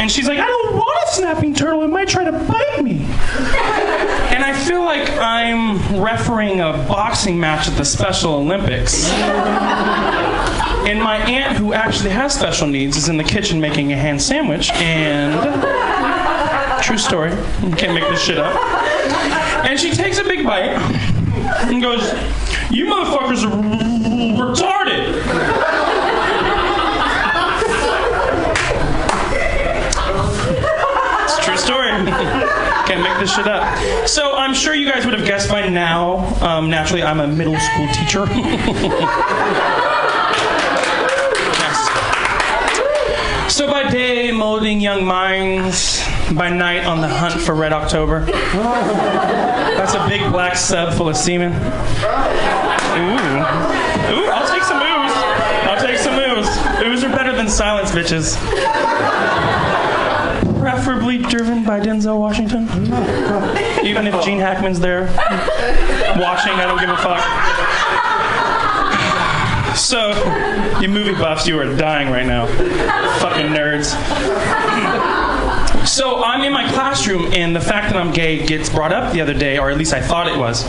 And she's like, I don't want a snapping turtle. It might try to bite me. And I feel like I'm refereeing a boxing match at the Special Olympics. And my aunt, who actually has special needs, is in the kitchen making a ham sandwich. And true story, you can't make this shit up. And she takes a big bite and goes, "You motherfuckers are retarded." It's a true story. Make this shit up. So I'm sure you guys would have guessed by now. Um, naturally, I'm a middle school teacher. Yes. So by day, molding young minds. By night, on the hunt for Red October. That's a big black sub full of semen. Ooh. Ooh, I'll take some ooze. I'll take some ooze. Ooze are better than silence, bitches. Preferably driven by Denzel Washington. Even if Gene Hackman's there watching, I don't give a fuck. So, you movie buffs, you are dying right now. Fucking nerds. So I'm in my classroom, and the fact that I'm gay gets brought up the other day, or at least I thought it was.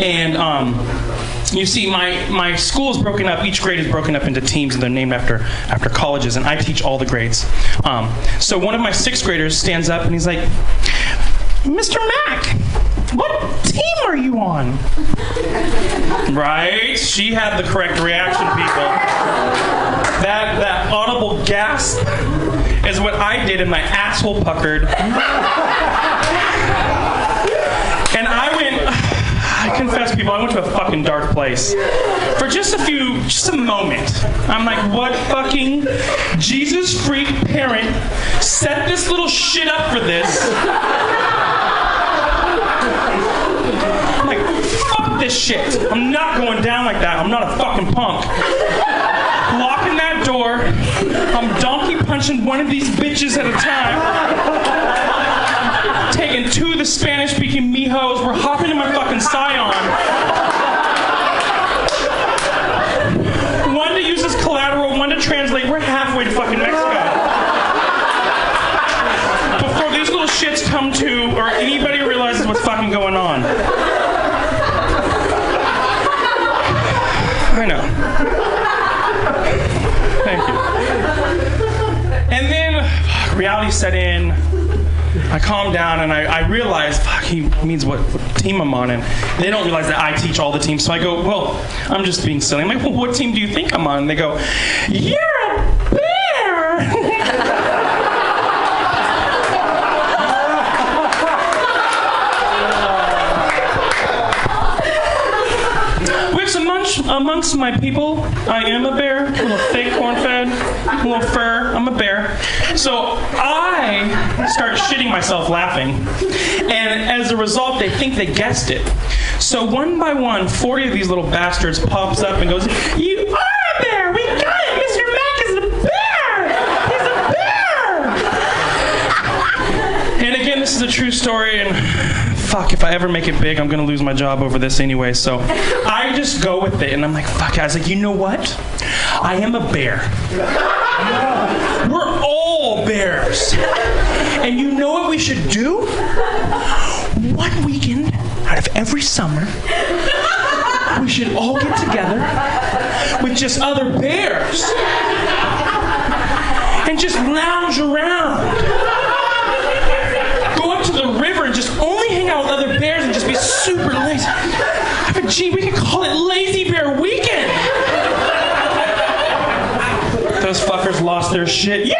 And um, you see, my my school is broken up. Each grade is broken up into teams, and they're named after after colleges. And I teach all the grades. Um, so one of my sixth graders stands up, and he's like, "Mr. Mack, what team are you on?" Right? She had the correct reaction, people. That that audible gasp is what I did, and my asshole puckered. I confess, people, I went to a fucking dark place. For just a few, just a moment. I'm like, what fucking Jesus freak parent set this little shit up for this? I'm like, fuck this shit. I'm not going down like that. I'm not a fucking punk. Locking that door. I'm donkey punching one of these bitches at a time. Two of the Spanish speaking mijos. We're hopping in my fucking scion. One to use as collateral, one to translate. We're halfway to fucking Mexico. Before these little shits come to, or anybody realizes what's fucking going on. I know. Thank you. And then reality set in. I calm down and I, I realize, fuck, he means what, team I'm on. And they don't realize that I teach all the teams. So I go, well, I'm just being silly. I'm like, well, what team do you think I'm on? And they go, you're a bear. Which amongst, my people, I am a bear, a little fake corn-fed, a little fur. I'm a bear. So I start shitting myself laughing, and as a result, they think they guessed it. So one by one, 40 of these little bastards pops up and goes, "You are a bear. We got it. Mr. Mac is a bear. He's a bear." And again, this is a true story, and fuck, if I ever make it big, I'm gonna lose my job over this anyway. So I just go with it, and I'm like, fuck. I was like, you know what? I am a bear. We're all bears. And you know what we should do? One weekend out of every summer, we should all get together with just other bears. and just lounge around. Go up to the river and just only hang out with other bears and just be super lazy. I mean, gee, we could call it Lazy Bear Weekend. Those fuckers lost their shit. Yes!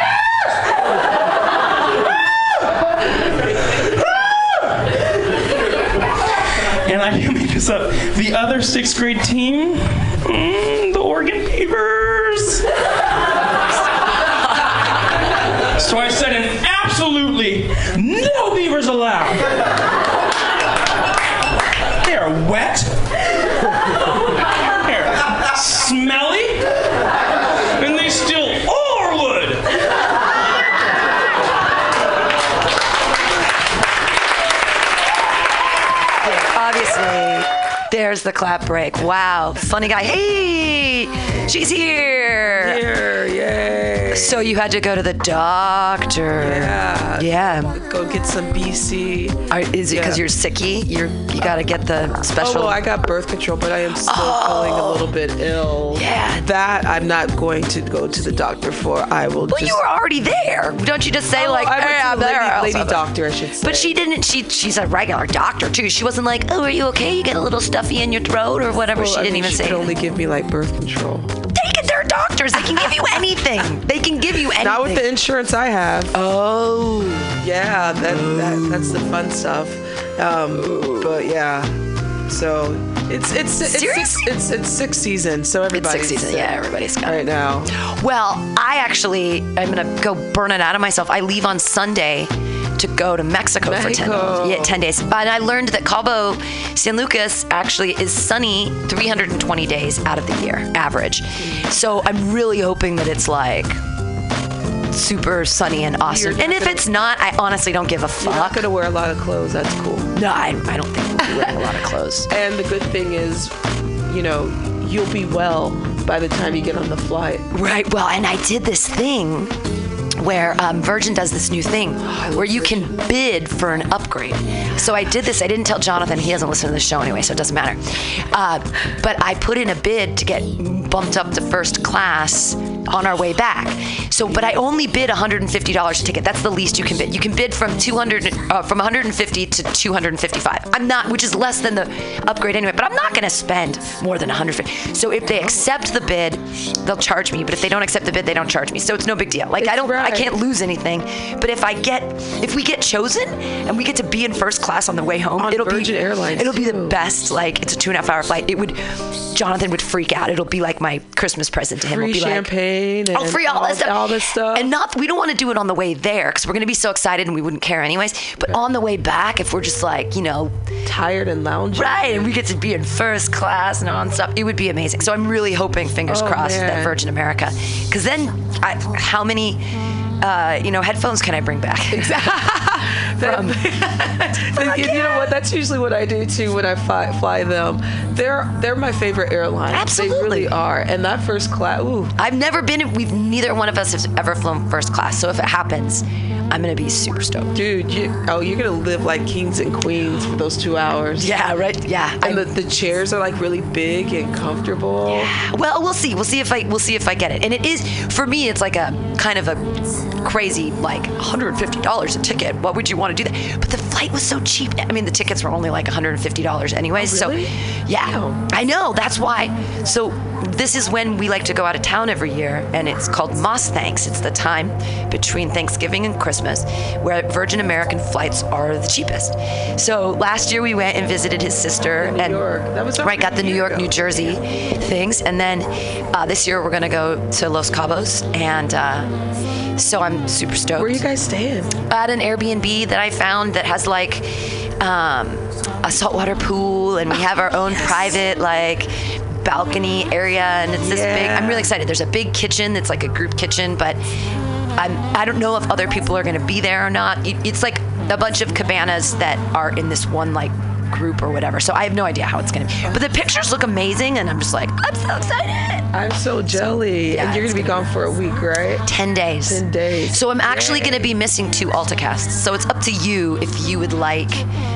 And I didn't make this up. The other sixth grade team, mm, the Oregon Beavers. so I said an absolutely no beavers allowed. They are wet. They're smelly. And they steal all our wood. Obviously, there's the clap break. Wow, funny guy. Hey, she's here. Here, yay. So you had to go to the doctor. Yeah. Yeah. Go get some BC. Are, is it because Yeah. you're sicky? You're you gotta get the Oh, special. well, I got birth control, but I am still feeling a little bit ill. Yeah. That I'm not going to go to the doctor for. I will well, just. you were already there. Don't you just say Oh, like, I went "Hey, to I'm the there"? lady, lady doctor, I should say. But she didn't. She she's a regular doctor too. She wasn't like, "Oh, are you okay? You get a little stuffy in your throat or whatever." Well, she I didn't mean, even she say. could only give me like birth control. Take it. They're doctors. They can give you anything. They can give you anything. Not with the insurance I have. Oh. Yeah, that, that that's the fun stuff. Um, but yeah, so it's it's it's six, it's, it's six seasons. So It's six seasons. Yeah, everybody's got right it. now. Well, I actually, I'm gonna go burn it out of myself. I leave on Sunday to go to Mexico, for 10, yeah, 10 days. And I learned that Cabo San Lucas actually is sunny 320 days out of the year, average. So I'm really hoping that it's like super sunny and awesome. And if gonna- it's not, I honestly don't give a fuck. You're not gonna wear a lot of clothes. That's cool. No, I, I don't think we'll be wearing a lot of clothes. And the good thing is, you know, you'll be well by the time you get on the flight. Right. Well, and I did this thing where um, Virgin does this new thing where you can bid for an upgrade. So I did this. I didn't tell Jonathan. He doesn't listen to the show anyway, so it doesn't matter. Uh, but I put in a bid to get bumped up to first class on our way back. So, but I only bid $150 a ticket. That's the least you can bid. You can bid from 200, uh, from 150 to 255. I'm not, which is less than the upgrade anyway. But I'm not going to spend more than 150. So if they accept the bid, they'll charge me. But if they don't accept the bid, they don't charge me. So it's no big deal. Like I don't, I can't lose anything. But if I get, if we get chosen and we get to be in first class on the way home, On it'll Virgin be Airlines, It'll be the too. best. Like it's a two and a half hour flight. It would, Jonathan would freak out. It'll be like my Christmas present to him. Free It'll be champagne like, oh, free all, all- this stuff, all this stuff. and not. We don't want to do it on the way there because we're gonna be so excited and we wouldn't care anyways. But on the way back, if we're just like, you know, Tired and lounging. right, and we get to be in first class and on stuff, it would be amazing. So I'm really hoping, fingers Oh, crossed, that. Virgin America, because then, I, how many, uh, you know, headphones can I bring back? From- Then, you know what? That's usually what I do too when I fly, fly them. They're they're my favorite airline. Absolutely. They really are. And that first class, ooh, I've never been. We've neither one of us has ever flown first class. So if it happens, I'm gonna be super stoked. dude, you oh you're gonna live like kings and queens for those two hours. Yeah, right. Yeah. And I- the, the chairs are like really big and comfortable. well, we'll see. We'll see if I we'll see if I get it. And it is for me. It's like a kind of a crazy like $150 a ticket. What would you want to do that? But the flight was so cheap. I mean, the tickets were only like $150 anyways. Oh, really? So yeah. I know. That's why. So this is when we like to go out of town every year, and it's called Moss Thanks. It's the time between Thanksgiving and Christmas where Virgin American flights are the cheapest. So last year we went and visited his sister New and York. That was right got the New York, ago. New Jersey things, and then uh, this year we're gonna go to Los Cabos, and uh, so I'm super stoked. Where are you guys staying? At an Airbnb that I found that has like um, a saltwater pool, and we have our own private like balcony area, and it's this big. I'm really excited. There's a big kitchen that's like a group kitchen, but I'm I don't know if other people are gonna be there or not. It's like a bunch of cabanas that are in this one like group or whatever. So I have no idea how it's gonna be. But the pictures look amazing, and I'm just like I'm so excited. I'm so jelly. yeah, and you're gonna be gone for a week, right? 10 days. 10 days. So I'm actually going to be missing two AltaCasts. So it's up to you if you would like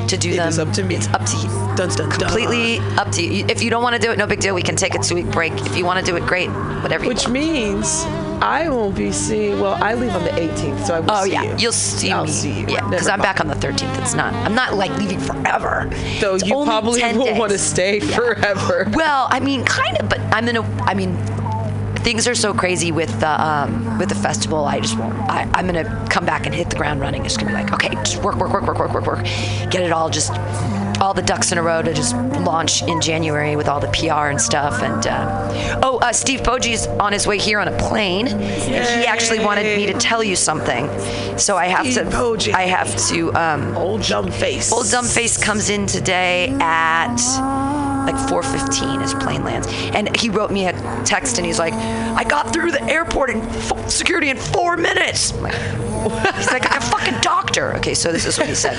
to do It them. is up to me. It's up to you. Dun, dun, dun. Completely up to you. If you don't want to do it, no big deal. We can take a two week break. If you want to do it, great. Whatever you Which want. means I won't be seeing. Well, I leave on the 18th, so I will Oh see yeah, you. you'll see I'll me. see you. Yeah, because I'm back on the 13th. It's not. I'm not like leaving forever. So It's you probably 10 won't want to stay forever. Well, I mean, kind of, but I'm gonna. I mean, things are so crazy with the um, with the festival. I just won't. I, I'm gonna come back and hit the ground running. It's gonna be like, okay, just work, work, work, work, work, work, work. Get it all just all the ducks in a row to just launch in January with all the PR and stuff. And uh, oh, uh, Steve Poggi's on his way here on a plane, and he actually wanted me to tell you something. So I have Steve to. Poggi. I have to. Um, Old dumb face. Old dumb face comes in today at like 4:15 his plane lands, and he wrote me a text and he's like, "I got through the airport and f- security in four minutes." I'm like, He's like, "I'm a fucking doctor." Okay, so this is what he said.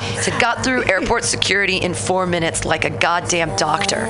he said, "Got through airport security in four minutes like a goddamn doctor."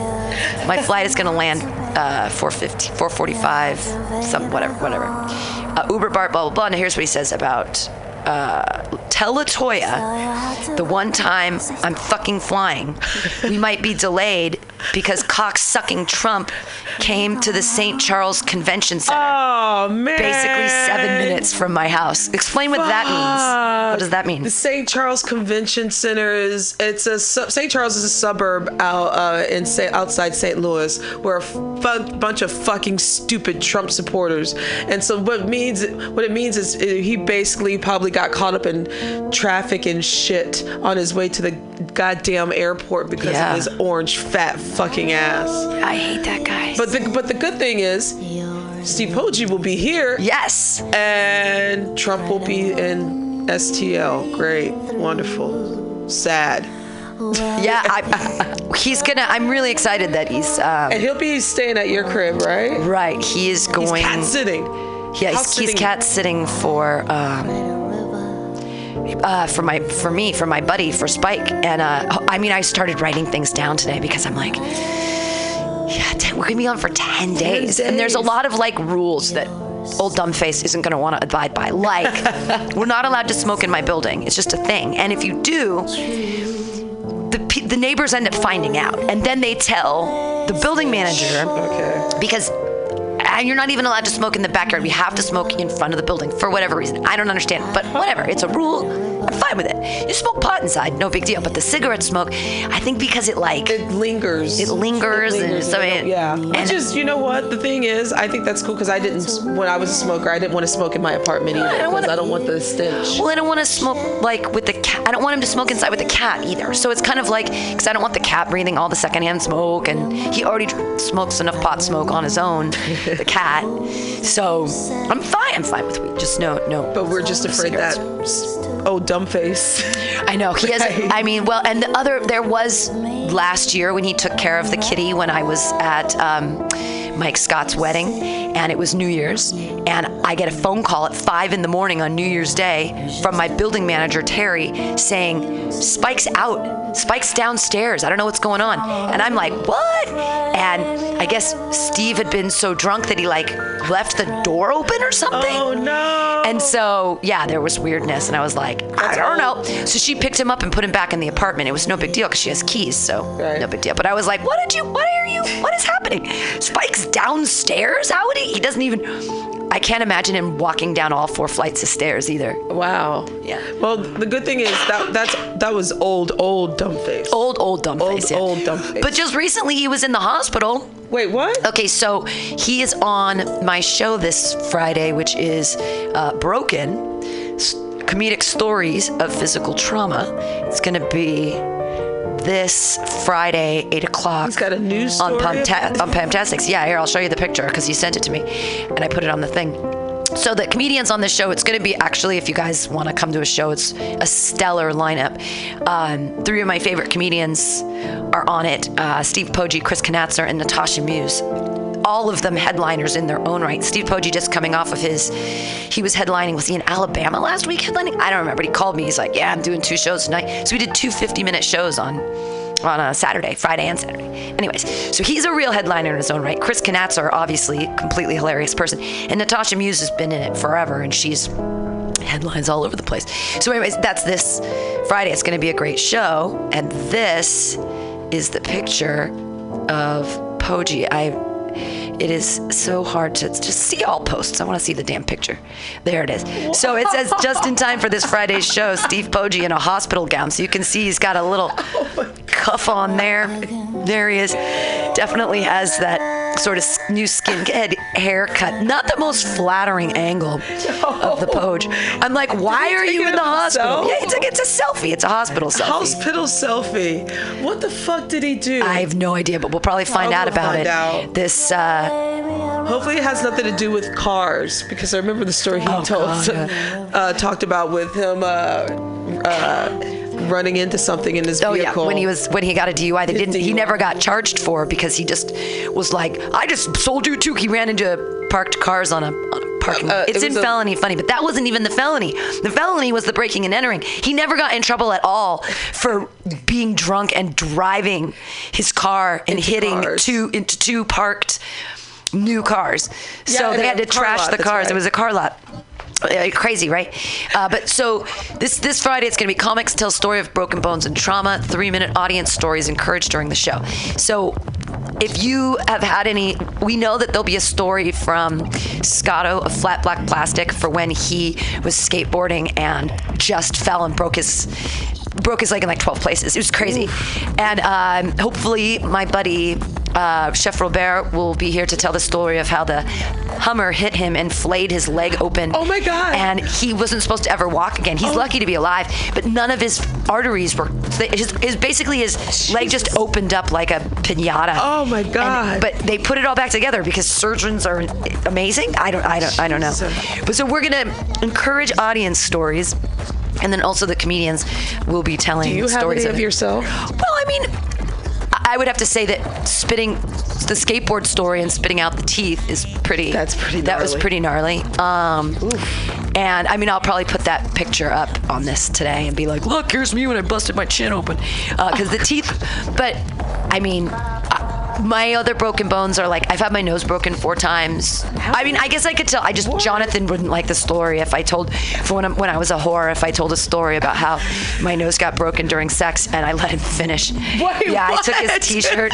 My flight is gonna land uh, 4:50, 4:45, some whatever, whatever. Uh, Uber Bart, blah blah blah. And here's what he says about uh, tell Latoya the one time I'm fucking flying, we might be delayed because cock-sucking Trump came to the St. Charles Convention Center. Oh man. Basically seven minutes from my house. Explain what that means. What does that mean? The St. Charles Convention Center is it's a St. Charles is a suburb out uh, in Sa- outside St. Louis where a bunch of fucking stupid Trump supporters. And so what means what it means is uh, he basically probably got caught up in traffic and shit on his way to the goddamn airport because Yeah. of his orange fat fucking ass. I hate that guy. But the but the good thing is Steve Poggi will be here yes. and Trump will be in STL. Great, wonderful, sad, Yeah, I, he's gonna. I'm really excited that he's. Um, and he'll be staying at your crib, right? right, he is going. He's cat sitting. Yeah, he's, he's cat sitting for um, uh, for my for me for my buddy for Spike, and uh, I mean I started writing things down today because I'm like, yeah, ten, we're gonna be on for ten days, and there's a lot of like rules that. Old dumb face isn't going to want to abide by. Like, we're not allowed to smoke in my building. It's just a thing. And if you do, the, the neighbors end up finding out. And then they tell the building manager Okay. because and you're not even allowed to smoke in the backyard. We have to smoke in front of the building for whatever reason. I don't understand, but whatever. It's a rule. I'm fine with it. You smoke pot inside, no big deal. But the cigarette smoke, I think because it like It lingers. It lingers and so it- yeah. and- Which is, you know what? The thing is, I think that's cool because I didn't when I was a smoker. I didn't want to smoke in my apartment either I don't because wanna- I don't want the stench. well, I don't want to smoke like with the cat. I don't want him to smoke inside with the cat either. So it's kind of like because I don't want the cat breathing all the secondhand smoke, and he already smokes enough pot smoke on his own, cat. So I'm fine. I'm fine with weed. Just no, no. But we're just afraid that oh dumb face. I know he has. I mean, well, and the other there was last year when he took care of the kitty when I was at um, Mike Scott's wedding, and it was New Year's, and I get a phone call at five in the morning on New Year's Day from my building manager Terry saying Spike's out, Spike's downstairs. I don't know what's going on, and I'm like, what? And I guess Steve had been so drunk that he like left the door open or something. oh no. And so, yeah, there was weirdness, and I was like, I don't know. So she picked him up and put him back in the apartment. It was no big deal because she has keys, so Right. no big deal. But I was like, what did you? What are you? What is happening? Spike's downstairs. How would he? He doesn't even. I can't imagine him walking down all four flights of stairs either. wow. Yeah. Well, the good thing is that that's that was old old dumb face. Old, old dumb Old, face. yeah. old dumb face. But just recently, he was in the hospital. Wait, what? Okay, so he is on my show this Friday, which is uh, Broken Comedic Stories of Physical Trauma. It's going to be this Friday, 8 o'clock. He's got a news on, story Pumta- on Pamtastics. Yeah, here, I'll show you the picture because he sent it to me and I put it on the thing. So the comedians on this show, it's going to be actually, if you guys want to come to a show, it's a stellar lineup. Um, three of my favorite comedians are on it: uh, Steve Poggi, Chris Knatzer, and Natasha Muse. All of them headliners in their own right. Steve Poggi just coming off of his, he was headlining. Was he in Alabama last week headlining? I don't remember. But he called me. He's like, "Yeah, I'm doing two shows tonight." So we did two 50-minute shows on on a Saturday, Friday and Saturday. Anyways, so he's a real headliner in his own right. Chris Knatzer, obviously, completely hilarious person. And Natasha Muse has been in it forever, and she's headlines all over the place. So, anyways, that's this Friday. It's going to be a great show. And this is the picture of Poggi. I it is so hard to just see all posts. I want to see the damn picture. There it is. So it says just in time for this Friday's show, Steve Poggi in a hospital gown. So you can see he's got a little cuff on there. There he is. Definitely has that sort of new skinhead haircut. Not the most flattering angle of the Poge. I'm like, why are you in the hospital? Yeah, it's a, it's a selfie. It's a hospital selfie. Hospital selfie. What the fuck did he do? I have no idea, but we'll probably find I'll out about find it. out. This uh, Hopefully, it has nothing to do with cars because I remember the story he Oh, told, God, uh, talked about with him uh, uh, running into something in his Oh vehicle. yeah, when he was when he got a DUI, they didn't. He never got charged for because he just was like, I just sold you two. He ran into parked cars on a, on a parking. Uh, lot. it it's in a- felony funny, but that wasn't even the felony. The felony was the breaking and entering. He never got in trouble at all for being drunk and driving his car and hitting cars. two into two parked new cars. so Yeah, in they had to trash lot, the cars. right. It was a car lot. Uh, crazy, right? Uh, but so this this Friday, it's going to be comics tell story of broken bones and trauma. Three minute audience stories encouraged during the show. So if you have had any, we know that there'll be a story from Scotto of Flat Black Plastic for when he was skateboarding and just fell and broke his broke his leg in like 12 places. It was crazy. And um, hopefully, my buddy uh, Chef Robert will be here to tell the story of how the Hummer hit him and flayed his leg open. Oh my God. And he wasn't supposed to ever walk again. He's lucky to be alive, but none of his arteries were. His, his basically his leg just opened up like a pinata. Oh my And- God. but they put it all back together because surgeons are amazing. I don't, I don't, I don't know. But so we're gonna encourage audience stories, and then also the comedians will be telling Do you have stories of it. yourself? Well, I mean, I would have to say that spitting the skateboard story and spitting out the teeth is pretty. That's pretty That was gnarly. pretty gnarly. Um, and I mean, I'll probably put that picture up on this today and be like, "Look, here's me when I busted my chin open," because the teeth. But I mean. My other broken bones are like I've had my nose broken four times. I mean, I guess I could tell. I just Jonathan wouldn't like the story if I told for when, I- when I was a whore. If I told a story about how my nose got broken during sex and I let him finish. Wait, yeah, I took his T-shirt.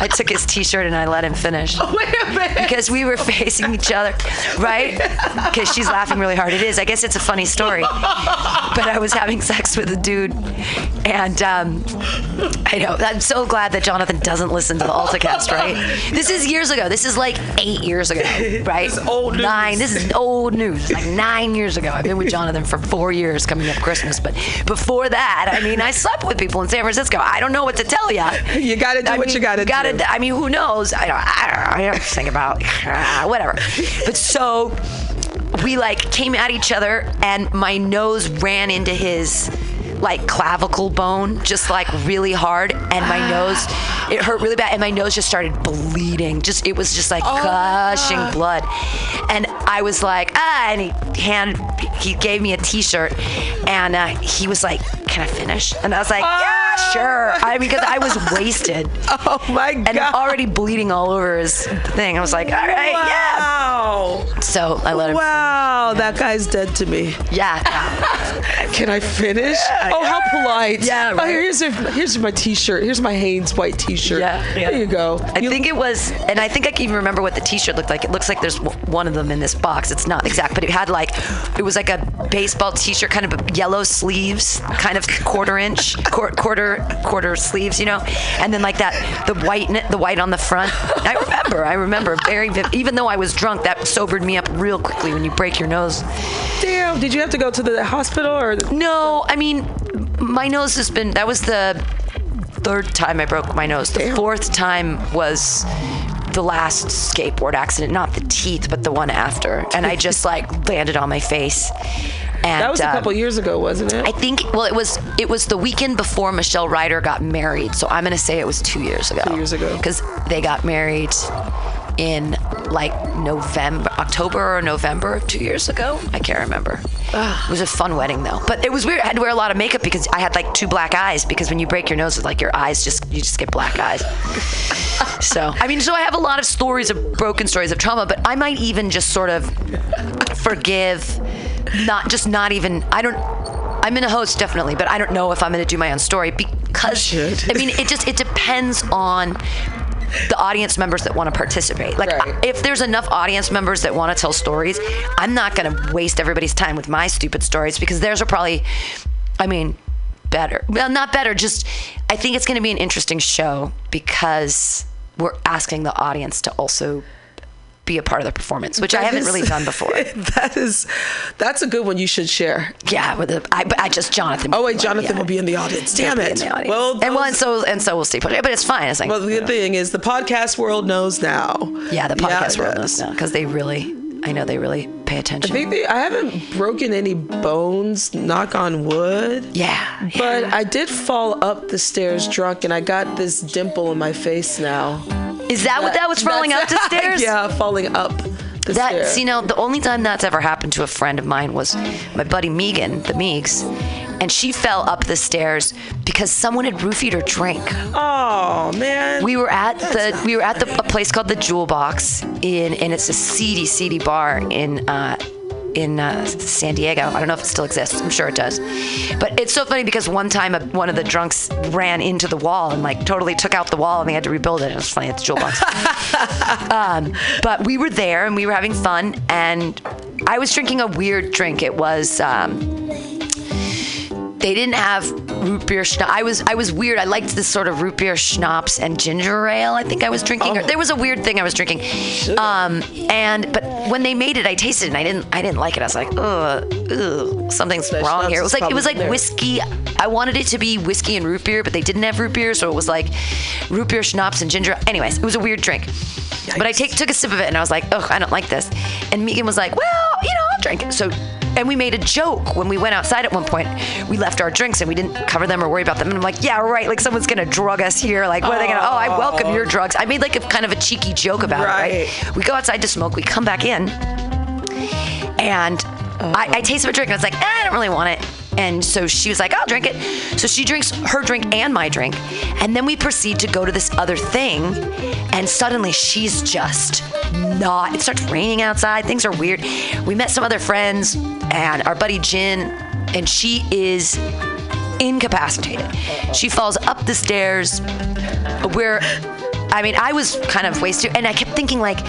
I took his T-shirt and I let him finish Wait a minute. because we were facing each other, right? Because she's laughing really hard. It is. I guess it's a funny story. But I was having sex with a dude, and um, I know. I'm so glad that Jonathan doesn't listen to the AltaCast, right? This is years ago. This is like eight years ago, right? This is old news. Nine. This is old news. It's Like nine years ago. I've been with Jonathan for four years, coming up Christmas. But before that, I mean, I slept with people in San Francisco. I don't know what to tell you. You gotta do what you gotta do. I mean, who knows? I don't. I don't, I don't think about ah, whatever. But so we like came at each other, and my nose ran into his like clavicle bone just like really hard and my nose it hurt really bad and my nose just started bleeding just it was just like gushing blood and i was like ah and he hand he gave me a t-shirt and uh, he was like can i finish and i was like yeah sure i because i was wasted oh my god! and already bleeding all over his thing. I was like, all right, yeah. Wow. So I let him. Wow, that guy's dead to me. Yeah. Can I finish? Oh, how polite. Yeah, Oh, here's, a, here's my T-shirt. Here's my Hanes white T-shirt. Yeah, yeah. There you go. I think it was, and I think I can even remember what the T-shirt looked like. It looks like there's w- one of them in this box. It's not exact, but it had like, it was like a baseball T-shirt, kind of yellow sleeves, kind of quarter inch, quar- quarter quarter sleeves, you know, and then like that, the white, the white on the front. I remember, I remember very, viv- even though I was drunk, that sobered me up real quickly when you break your nose. Damn. Did you have to go to the hospital or? No, I mean, my nose has been. That was the third time I broke my nose. The fourth time was the last skateboard accident, not the teeth, but the one after. And I just like landed on my face. And That was a um, couple years ago, wasn't it? I think. Well, it was. It was the weekend before Michelle Ryder got married. So I'm gonna say it was two years ago. Two years ago. Because they got married in like November, October or November two years ago. I can't remember. It was a fun wedding though, but it was weird. I had to wear a lot of makeup because I had like two black eyes. Because when you break your nose, it's like your eyes just you just get black eyes. so I mean, so I have a lot of stories of broken stories of trauma, but I might even just sort of forgive, not just not even. I don't. I'm in a host definitely, but I don't know if I'm going to do my own story because. I mean, it just it depends on the audience members that want to participate. Like, Right. if there's enough audience members that want to tell stories, I'm not going to waste everybody's time with my stupid stories because theirs are probably, I mean, better. Well, not better, just I think it's going to be an interesting show because we're asking the audience to also be a part of the performance, which I haven't is- really done before. that is, that's a good one. You should share. yeah, with the, I, I just Jonathan. Oh wait, Jonathan will be in the audience. He'll Damn it. the audience. Well, and well, and so and so we'll see. But, but it's fine. It's like well, the good know. thing is the podcast world knows now. yeah, the podcast Yeah, world knows now because they really, I know they really pay attention. I think they, I haven't broken any bones, knock on wood. yeah, yeah. But I did fall up the stairs drunk, and I got this dimple in my face now. is that what that was falling up the stairs? yeah, falling up the That stairs. see now the only time that's ever happened to a friend of mine was my buddy Megan, the Meegs, and she fell up the stairs because someone had roofied her drink. oh man. We were at the we were at the a place called the Jewel Box in and it's a seedy seedy bar in uh, in uh, San Diego. I don't know if it still exists. I'm sure it does. But it's so funny because one time a, one of the drunks ran into the wall and like totally took out the wall and they had to rebuild it. It was funny at the Jewel Box. um, but we were there and we were having fun and I was drinking a weird drink. It was. Um, they didn't have root beer schnapps. I was I was weird. I liked this sort of root beer schnapps and ginger ale. I think I was drinking. Oh. There was a weird thing I was drinking. Um, and but when they made it, I tasted it and I didn't I didn't like it. I was like, ugh, ugh something's wrong here. It was like it was like there. whiskey. I wanted it to be whiskey and root beer, but they didn't have root beer, so it was like root beer schnapps and ginger. Anyways, it was a weird drink. But I take, took a sip of it and I was like, ugh, I don't like this. And Megan was like, well, you know, I'll drink it. So, and we made a joke when we went outside at one point. We left our drinks and we didn't cover them or worry about them. And I'm like, yeah, right. Like someone's gonna drug us here. Like, what are they gonna? Oh, I welcome your drugs. I made like a kind of a cheeky joke about it. Right. Right. We go outside to smoke. We come back in, and I, I tasted a drink and I was like, eh, I don't really want it. And so she was like, I'll drink it. So she drinks her drink and my drink. And then we proceed to go to this other thing. And suddenly she's just not. It starts raining outside. Things are weird. We met some other friends and our buddy Jin, and she is incapacitated. She falls up the stairs where, I mean, I was kind of wasted. And I kept thinking, like,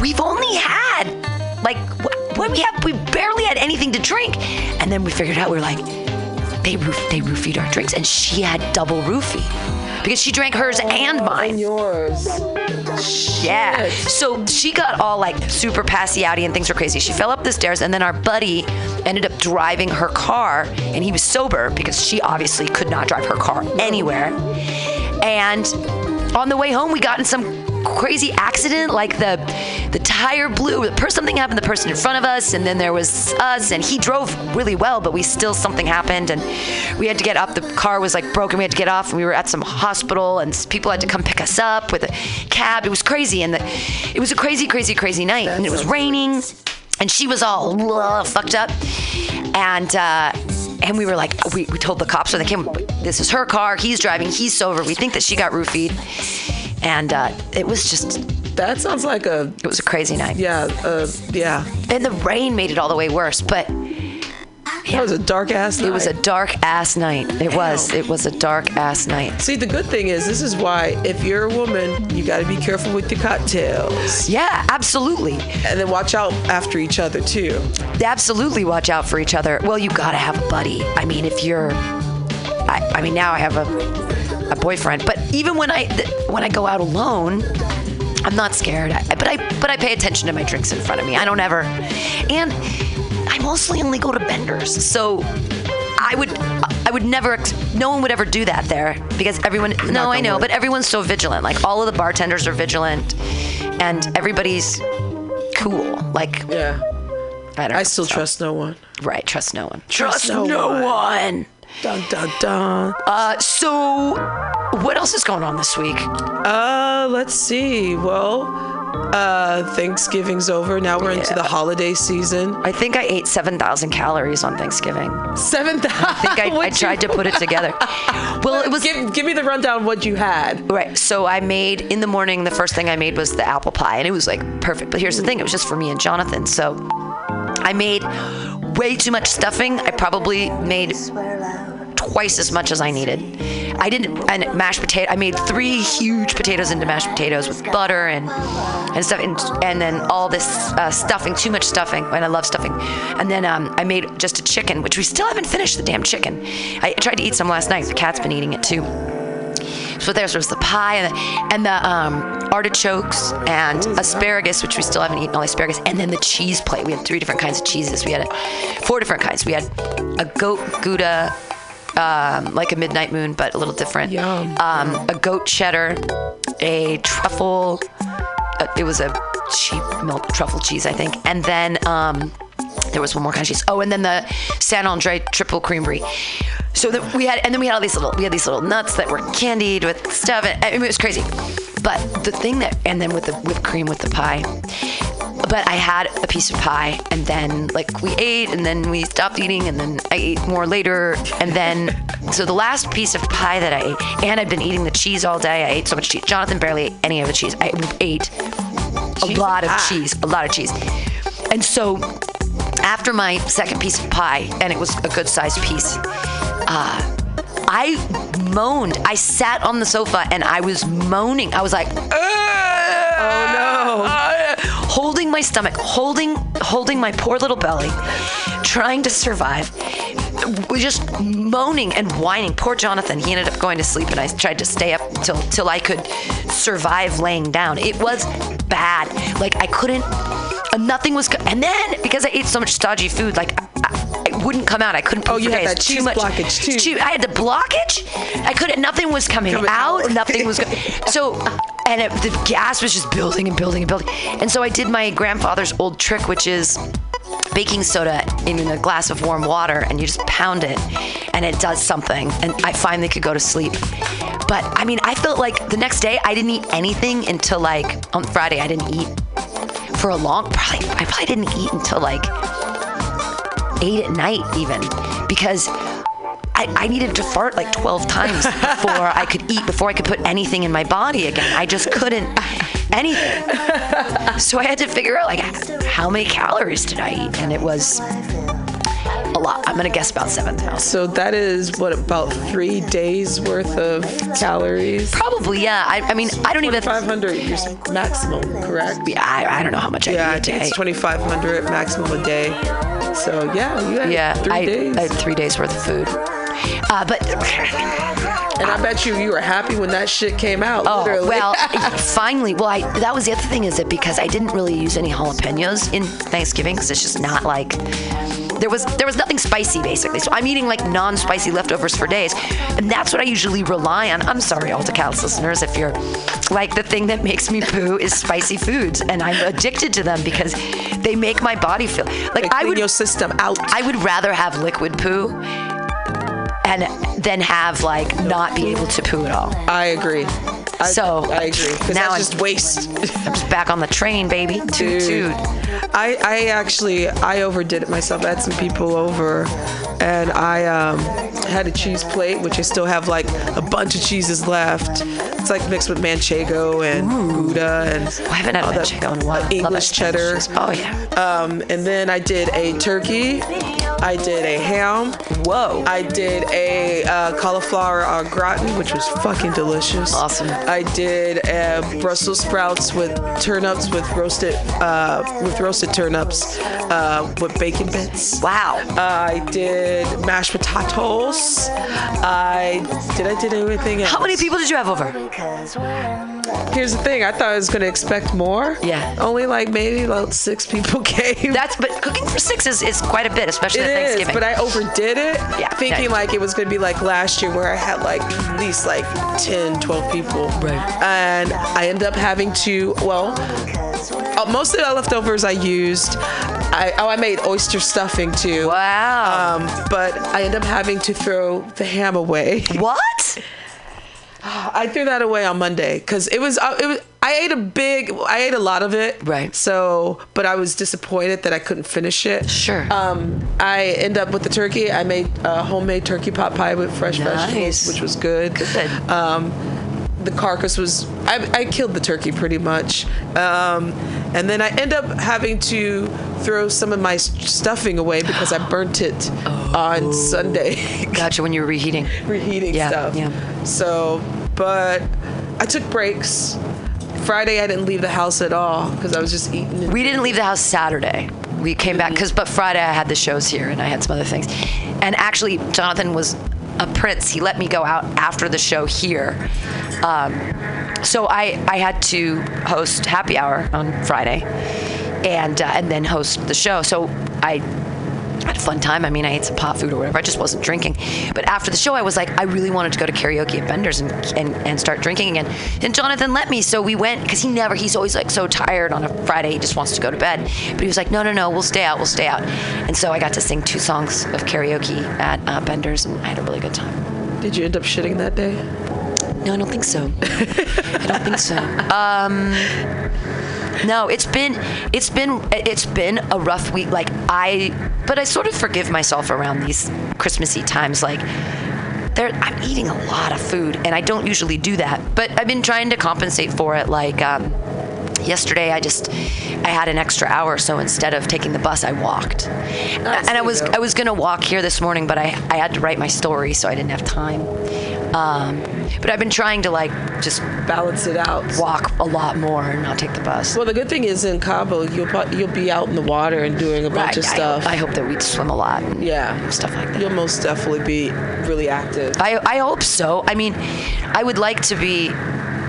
we've only had like wh- what we have we barely had anything to drink. And then we figured out we were like they roof they roofied our drinks. And she had double roofie because she drank hers and oh, mine. And yours. yeah. So she got all like super passy outy and things were crazy. She fell up the stairs and then our buddy ended up driving her car. And he was sober because she obviously could not drive her car anywhere. And on the way home we got in some crazy accident like the the tire blew the something happened the person in front of us and then there was us and he drove really well but we still something happened and we had to get up the car was like broken we had to get off and we were at some hospital and people had to come pick us up with a cab it was crazy and the, it was a crazy crazy crazy night and it was raining and she was all "Ugh," fucked up and uh and we were like we, we told the cops when they came this is her car he's driving he's sober we think that she got roofied and uh, it was just That sounds like a it was a crazy night yeah, uh, yeah. and the rain made it all the way worse but That was a dark ass night. it was a dark ass night it was it was a dark ass night See, the good thing is, this is why if you're a woman, you got to be careful with your cocktails, yeah absolutely and then watch out after each other too. absolutely watch out for each other. Well, you gotta have a buddy. I mean, if you're, I, I mean, now I have a, a boyfriend, but even when I th- when I go out alone, I'm not scared. I, but I but I pay attention to my drinks in front of me. I don't ever, and I mostly only go to benders, so. I would, I would never. No one would ever do that there because everyone. No, I know, wood. but everyone's so vigilant. Like all of the bartenders are vigilant, and everybody's cool. Like Yeah, I don't. I know, still so- trust no one. Right, trust no one. Trust no one. one. Dun dun dun. Uh, so, what else is going on this week? Uh, let's see. Well, uh, Thanksgiving's over. Now we're into the holiday season. I think I ate 7,000 calories on Thanksgiving. Seven thousand. I think I, I tried to put it together. Well, it was. Give, give me the rundown of what you had. Right, so I made in the morning. The first thing I made was the apple pie, and it was like perfect. But here's the thing: it was just for me and Jonathan. So I made way too much stuffing. I probably made twice as much as I needed. I didn't and mashed potato. I made three huge potatoes into mashed potatoes with butter and and stuff, and, and then all this uh, stuffing, too much stuffing, and I love stuffing. And then um, I made just a chicken, which we still haven't finished the damn chicken. I tried to eat some last night. The cat's been eating it too. So there was the pie and the, and the um, artichokes and asparagus, which we still haven't eaten all the asparagus, and then the cheese plate. We had three different kinds of cheeses. We had four different kinds. We had a goat gouda, um, like a midnight moon, but a little different. Yum. Um, a goat cheddar, a truffle. Uh, it was a cheap milk truffle cheese, I think, and then. Um, there was one more kind of cheese. Oh, and then the San Andre triple cream brie. So that we had, and then we had all these little, we had these little nuts that were candied with stuff. And, I mean, it was crazy. But the thing that, and then with the whipped cream with the pie. But I had a piece of pie, and then like we ate, and then we stopped eating, and then I ate more later, and then so the last piece of pie that I ate, and I'd been eating the cheese all day. I ate so much cheese. Jonathan barely ate any of the cheese. I ate a lot of cheese, a lot of cheese, and so after my second piece of pie, and it was a good sized piece, uh, I moaned. I sat on the sofa and I was moaning. I was like, oh no. holding my stomach, holding holding my poor little belly, trying to survive. Just moaning and whining. Poor Jonathan. He ended up going to sleep, and I tried to stay up till till I could survive laying down. It was bad. Like I couldn't. Nothing was. co- And then because I ate so much stodgy food, like it wouldn't come out. I couldn't. Oh, you had that Too much- blockage, too. Too- I had the blockage. I couldn't. Nothing was coming, Coming out. out. Nothing was. Go- so, and it, the gas was just building and building and building. And so I did my grandfather's old trick, which is baking soda in a glass of warm water, and you just pound it, and it does something. And I finally could go to sleep. But I mean, I felt like the next day I didn't eat anything until like on Friday. I didn't eat for a long. Probably I probably didn't eat until like eight at night even because I, I needed to fart like 12 times before I could eat, before I could put anything in my body again. I just couldn't anything. So I had to figure out like how many calories did I eat, and it was a lot. I'm gonna guess about 7,000. So that is what about three days worth of calories. Probably, yeah. I, I mean, I don't even. 500 your maximum, correct? I, I don't know how much I Yeah, eat a day. it's 2,500 maximum a day. So yeah, you had Yeah, three I, days. I had three days worth of food. Uh, but and I bet you you were happy when that shit came out. Oh literally. well, finally. Well, I, that was the other thing is that because I didn't really use any jalapenos in Thanksgiving because it's just not like there was there was nothing spicy basically. So I'm eating like non-spicy leftovers for days, and that's what I usually rely on. I'm sorry, AltaCast listeners, if you're like the thing that makes me poo is spicy foods, and I'm addicted to them because they make my body feel like I would your system out. I would rather have liquid poo and then have like not be able to poo at all. I agree. I, So, I agree because now that's I'm- just waste. I'm just back on the train, baby. Toot Dude. toot. I, I actually I overdid it myself. I had some people over, and I um, had a cheese plate, which I still have like a bunch of cheeses left. It's like mixed with manchego and gouda and I haven't had manchego in a while. English cheddar. cheese. Oh yeah. Um, and then I did a turkey. I did a ham. Whoa. I did a uh, cauliflower au gratin, which was fucking delicious. Awesome. I did uh, Brussels sprouts with turnips with roasted uh, with roasted turnips uh, with bacon bits. Wow. I did mashed potatoes. I did I did anything else? How many people did you have over? Here's the thing. I thought I was gonna expect more. Yeah. Only like maybe about six people came. That's but cooking for six is, is quite a bit, especially It at is, Thanksgiving. but I overdid it. Yeah, Thinking yeah. like it was going to be like last year where I had like at least like 10, 12 people. Right. And I ended up having to, well, uh, most of the leftovers I used. I, oh, I made oyster stuffing too. wow. Um, but I ended up having to throw the ham away. what? I threw that away on Monday because it was uh, it was I ate a big I ate a lot of it. Right. So, but I was disappointed that I couldn't finish it. Sure. Um, I end up with the turkey. I made a homemade turkey pot pie with fresh Nice. vegetables, which was good. Good. Um, the carcass was I, I killed the turkey pretty much, um, and then I end up having to throw some of my stuffing away because I burnt it on Sunday. Gotcha. When you were reheating. reheating Yeah, stuff. yeah. So, but I took breaks. Friday I didn't leave the house at all because I was just eating. We didn't leave the house Saturday. We came back because, but Friday I had the shows here and I had some other things. And actually, Jonathan was a prince. He let me go out after the show here. Um, so I, I had to host happy hour on Friday, and uh, and then host the show. So I had a fun time. I mean, I ate some pot food or whatever. I just wasn't drinking. But after the show, I was like, I really wanted to go to karaoke at Bender's and, and, and start drinking again. And Jonathan let me, so we went because he never, he's always like so tired on a Friday. He just wants to go to bed. But he was like, no, no, no, we'll stay out, we'll stay out. And so I got to sing two songs of karaoke at uh, Bender's and I had a really good time. Did you end up shitting that day? No, I don't think so. I don't think so. Um, no, it's been it's been it's been a rough week. Like I, but I sort of forgive myself around these Christmassy times. Like there, I'm eating a lot of food, and I don't usually do that. But I've been trying to compensate for it. Like um, yesterday, I just I had an extra hour, so instead of taking the bus, I walked. and I was. I was gonna walk here this morning, but I I had to write my story, so I didn't have time. Um, but I've been trying to like just Balance it out. walk a lot more and not take the bus. Well, the good thing is in Cabo, you'll you'll be out in the water and doing a bunch Right, of I hope- stuff. I hope, that we swim a lot and yeah, stuff like that. You'll most definitely be really active. I, I hope so. I mean, I would like to be.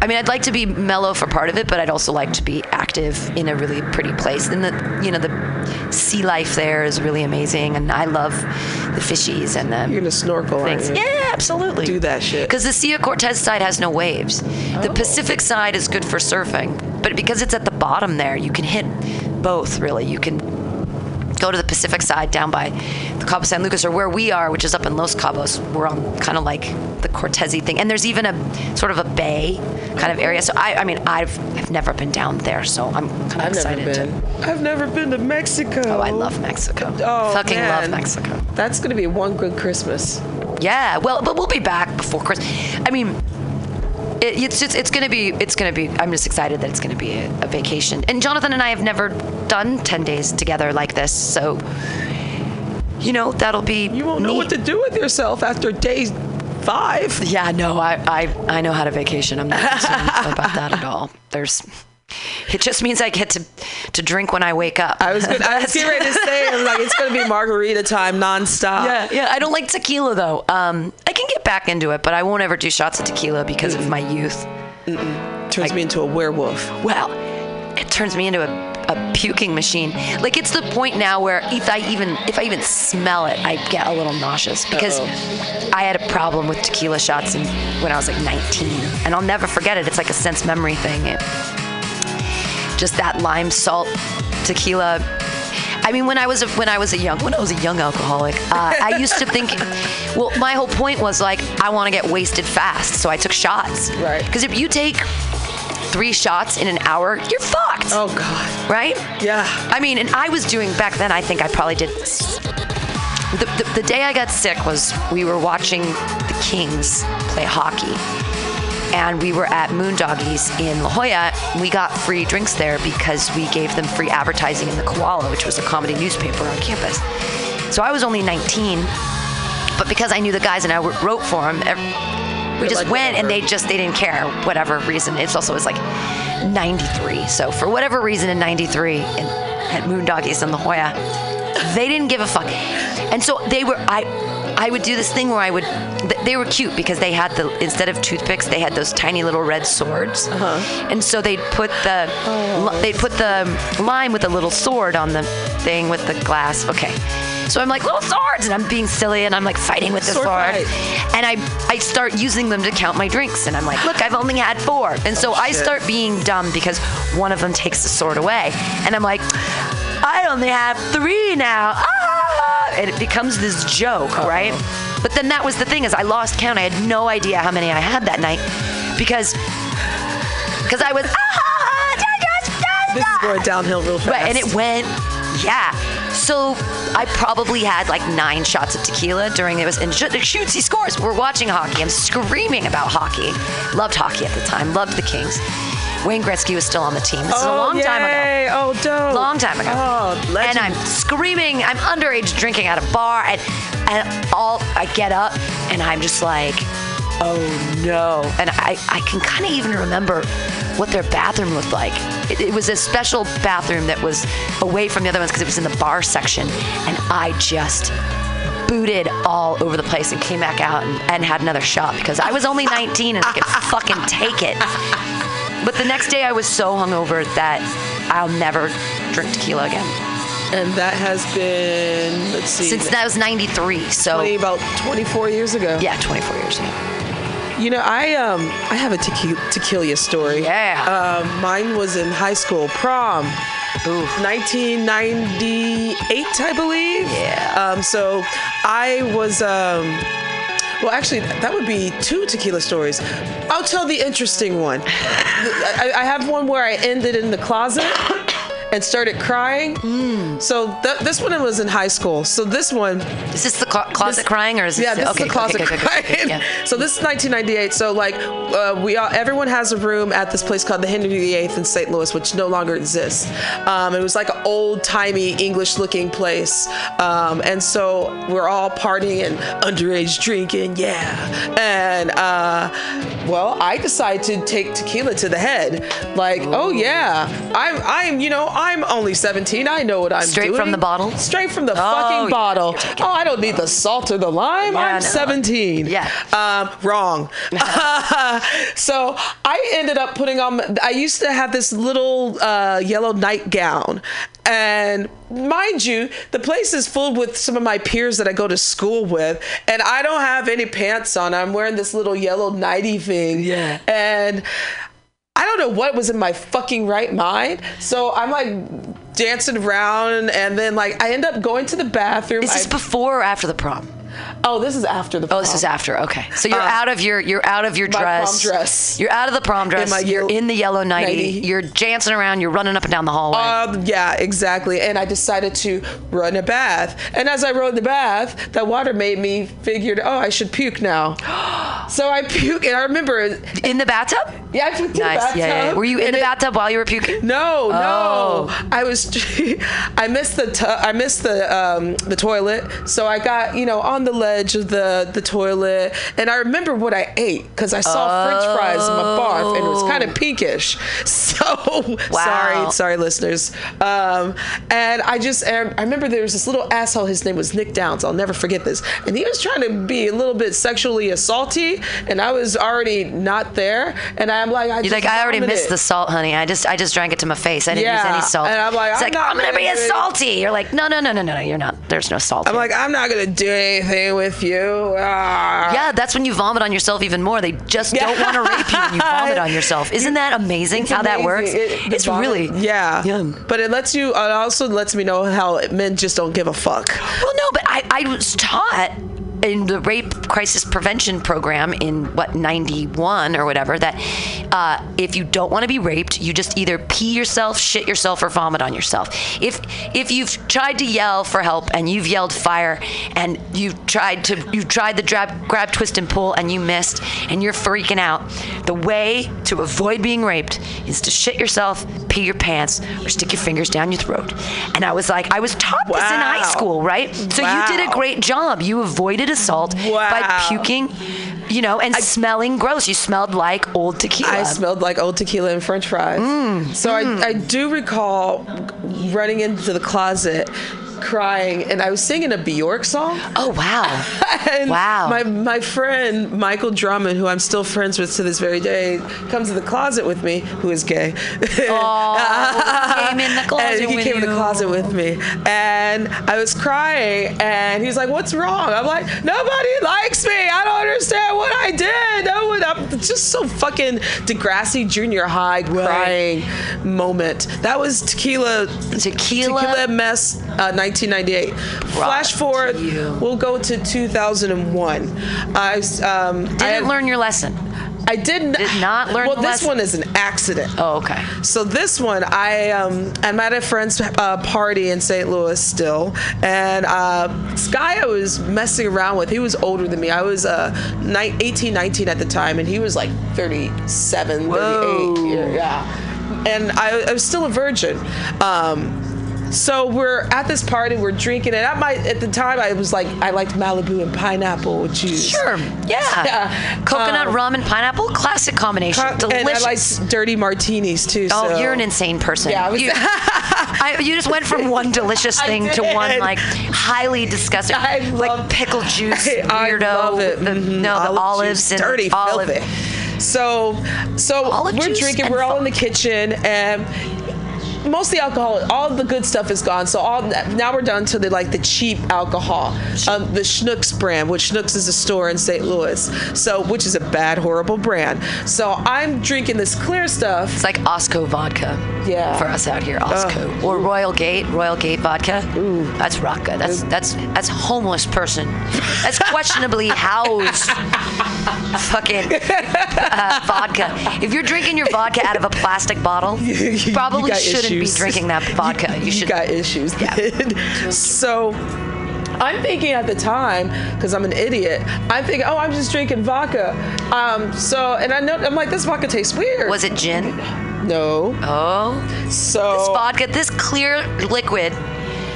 I mean, I'd like to be mellow for part of it, but I'd also like to be active in a really pretty place. And the, you know, the sea life there is really amazing, and I love the fishies and the You're gonna snorkel, aren't things. you? Yeah, absolutely. Do that shit. Because the Sea of Cortez side has no waves. The oh. Pacific side is good for surfing, but because it's at the bottom there, you can hit both. Really, you can go to the Pacific side down by the Cabo San Lucas or where we are, which is up in Los Cabos. We're on kind of like the Cortezi thing, and there's even a sort of a bay kind of area. So I, I mean, I've I've never been down there, so I'm kind of I've excited never been. to. I've never been to Mexico. Oh, I love Mexico. Oh, Fucking love. Mexico. That's gonna be one good Christmas. Yeah, well, but we'll be back before Christmas. I mean, it, it's just it's gonna be it's gonna be. I'm just excited that it's gonna be a, a vacation. And Jonathan and I have never done ten days together like this, so you know that'll be. You won't know what to do with yourself after day five. Yeah, no, I I I know how to vacation. I'm not concerned about that at all. There's. It just means I get to to drink when I wake up. I was good. I was getting ready to say, I was like, it's gonna be margarita time nonstop. Yeah, yeah. I don't like tequila though. Um, I can back into it, but I won't ever do shots of tequila because of my youth. Turns me into a werewolf. Well, it turns me into a, a puking machine. Like it's the point now where if I even if I even smell it, I get a little nauseous because I had a problem with tequila shots in, when I was like 19, and I'll never forget it. It's like a sense memory thing. It, just that lime salt tequila. I mean, when I was a, when I was a young when I was a young alcoholic, uh, I used to think. Well, my whole point was like I want to get wasted fast, so I took shots. Right. Because if you take three shots in an hour, you're fucked. Oh God. Right? Yeah. I mean, and I was doing back then. I think I probably did. The, the, the day I got sick was we were watching the Kings play hockey, and we were at Moondoggies in La Jolla. We got free drinks there because we gave them free advertising in the Koala, which was a comedy newspaper on campus. So I was only 19, but because I knew the guys and I wrote for them, we just like, went and they just they didn't care whatever reason. It's also it was like 93, so for whatever reason in 93 in, at Moondoggies in La Jolla, they didn't give a fuck, and so they were I. I would do this thing where I would. They were cute because they had the instead of toothpicks, they had those tiny little red swords, uh-huh. and so they'd put the li- they'd put the lime with a little sword on the thing with the glass. Okay, so I'm like little swords, and I'm being silly, and I'm like fighting with the Sword sword, and I I start using them to count my drinks, and I'm like, look, I've only had four, and so I start being dumb because one of them takes the sword away, and I'm like, I only have three now. Ah! And it becomes this joke, uh-huh. right? But then that was the thing is I lost count. I had no idea how many I had that night because because I was ah, ah, ah, ah This is going downhill real fast. Right, and it went, yeah, so I probably had like nine shots of tequila during it was and sh- shoots he scores. We're watching hockey. I'm screaming about hockey. Loved hockey at the time. Loved the Kings. Wayne Gretzky was still on the team. This is a oh, long time ago. yay. Oh, dope. Long time ago. Oh, and. I'm screaming. I'm underage drinking at a bar, and and all I get up, and I'm just like, oh no. And I I can kind of even remember what their bathroom looked like. It, it was a special bathroom that was away from the other ones because it was in the bar section, and I just booted all over the place and came back out and, and had another shot because I was only 19 and I could fucking take it. But the next day I was so hungover that I'll never drink tequila again. and that has been let's see, Since that was 93, so 20, about 24 years ago. yeah, 24 years ago. You know, I um I have a tequila, tequila story. Yeah. Um, mine was in high school prom. Ooh. 1998, I believe. Yeah. Um, so I was um. Well, actually, that would be two tequila stories. I'll tell the interesting one. I, I have one where I ended in the closet and started crying. So th- this one was in high school. So this one, Is this the clo- closet This- crying or is this yeah, this okay, is the closet okay, crying. yeah. So this is 1998. So like, uh, we all, everyone has a room at this place called the Henry VIII in St. Louis, which no longer exists. Um, it was like an old timey English looking place, um, and so we're all partying and underage drinking, yeah. And uh, well, I decided to take tequila to the head, like, oh yeah, I'm, I'm, you know, I'm only 17. I know what I'm Straight doing. Straight from the bottle? Straight from the Oh, fucking bottle. Oh, I don't need the salt or the lime. Yeah, I'm no. 17. Yeah. Um, wrong. so I ended up putting on, I used to have this little uh, yellow nightgown. And mind you, the place is full with some of my peers that I go to school with, and I don't have any pants on. I'm wearing this little yellow nighty thing. Yeah. And I don't know what was in my fucking right mind. So I'm like dancing around, and then like I end up going to the bathroom. Is this I- before or after the prom? Oh, this is after the. Prom. Oh, this is after. Okay, so you're Uh, out of your you're out of your dress. prom dress. You're out of the prom dress. my you're in the yellow nighty. nightie. You're dancing around. You're running up and down the hallway. Um, yeah, exactly. And I decided to run a bath. And as I rode the bath, that water made me figured, oh, I should puke now. so I puke, and I remember, in the bathtub. yeah, I puked in the bathtub. Yeah, yeah. Were you in the it- bathtub while you were puking? No, Oh. no. I was. I missed the. Tu- I missed the um, the toilet. So I got you know on the ledge of the the toilet, and I remember what I ate because I saw French fries in my barf, and it was kind of pinkish. So Wow. sorry, sorry, listeners. Um, and I just I remember there was this little asshole. His name was Nick Downs. I'll never forget this. And he was trying to be a little bit sexually assaulty, and I was already not there. And I'm like, I You're just like, I already missed the salt, honey. I just, I just drank it to my face. I didn't use any salt. and I'm like, it's I'm like, I'm gonna be a do it. salty. You're like, no, no, no, no, no, no. You're not. There's no salt. I'm here. like, I'm not gonna do anything with you. Ah. yeah, that's when you vomit on yourself even more. They just don't want to rape you when you vomit on yourself. Isn't that amazing It's how that works? It- it's vomit- really yeah. Yeah. But it lets you. It also lets me know how men just don't give a fuck. Well, no, but I, I was taught in the rape crisis prevention program in what 91 or whatever that uh, if you don't want to be raped you just either pee yourself shit yourself or vomit on yourself. If if you've tried to yell for help and you've yelled fire and you've tried to you've tried the grab, grab twist and pull and you missed and you're freaking out the way to avoid being raped is to shit yourself pee your pants or stick your fingers down your throat. And i was like i was taught this in high school right? So you did a great job. You avoided assault by puking, you know, and smelling gross. You smelled like old tequila. I smelled like old tequila and French fries. Mm, so I, I do recall running into the closet, crying, and I was singing a Bjork song. oh wow. And Wow. My my friend Michael Drummond, who I'm still friends with to this very day, comes to the closet with me, who is gay. Oh, came in the closet and he with came in the closet with me, and I was crying, and he's like, "What's wrong?" I'm like, "Nobody likes me. I don't understand what I did. No one." I'm just so fucking Degrassi Junior High crying moment. That was tequila. Tequila? Tequila mess. Uh, 1998. Flash forward. We'll go to 2001. I um, Didn't had- learn your lesson. I didn't. Did not learn Well, this one is an accident. Oh, okay. So this one, I um, I'm at a friend's uh, party in St. Louis still, and uh, this guy I was messing around with, he was older than me. I was uh, ni- 18, 19 at the time, and he was like 37, 38. Yeah, yeah. And I, I was still a virgin. Um, so we're at this party, we're drinking, and at my at the time I was like I liked Malibu and pineapple juice. Sure. Yeah. Yeah. Coconut Um, rum and pineapple, classic combination. And Delicious. I like dirty martinis too. Oh, so. you're an insane person. Yeah, you, I, you just went from one delicious thing to one like highly disgusting, I like love- pickle juice I, I weirdo. love it. The, Mhm. No, the Olive olives juice, and dirty, olive. filthy. So, so Olive we're drinking. We're all in the kitchen, and most of the alcohol, all the good stuff is gone. So all now we're down to the like the cheap alcohol, um, the Schnucks brand, which Schnucks is a store in St. Louis. So, which is a bad, horrible brand. So I'm drinking this clear stuff. It's like Osco vodka. Yeah. For us out here, Osco or Royal Gate, Royal Gate vodka. Ooh. That's vodka. That's that's that's homeless person. That's questionably housed. Fucking uh, vodka. If you're drinking your vodka out of a plastic bottle, you probably got shouldn't issues. be drinking that vodka. You, you should. got issues. Yeah. so I'm thinking at the time, because I'm an idiot, I'm thinking, oh, I'm just drinking vodka. Um, so, and I know, I'm like, this vodka tastes weird. Was it gin? No. Oh, So. this vodka, this clear liquid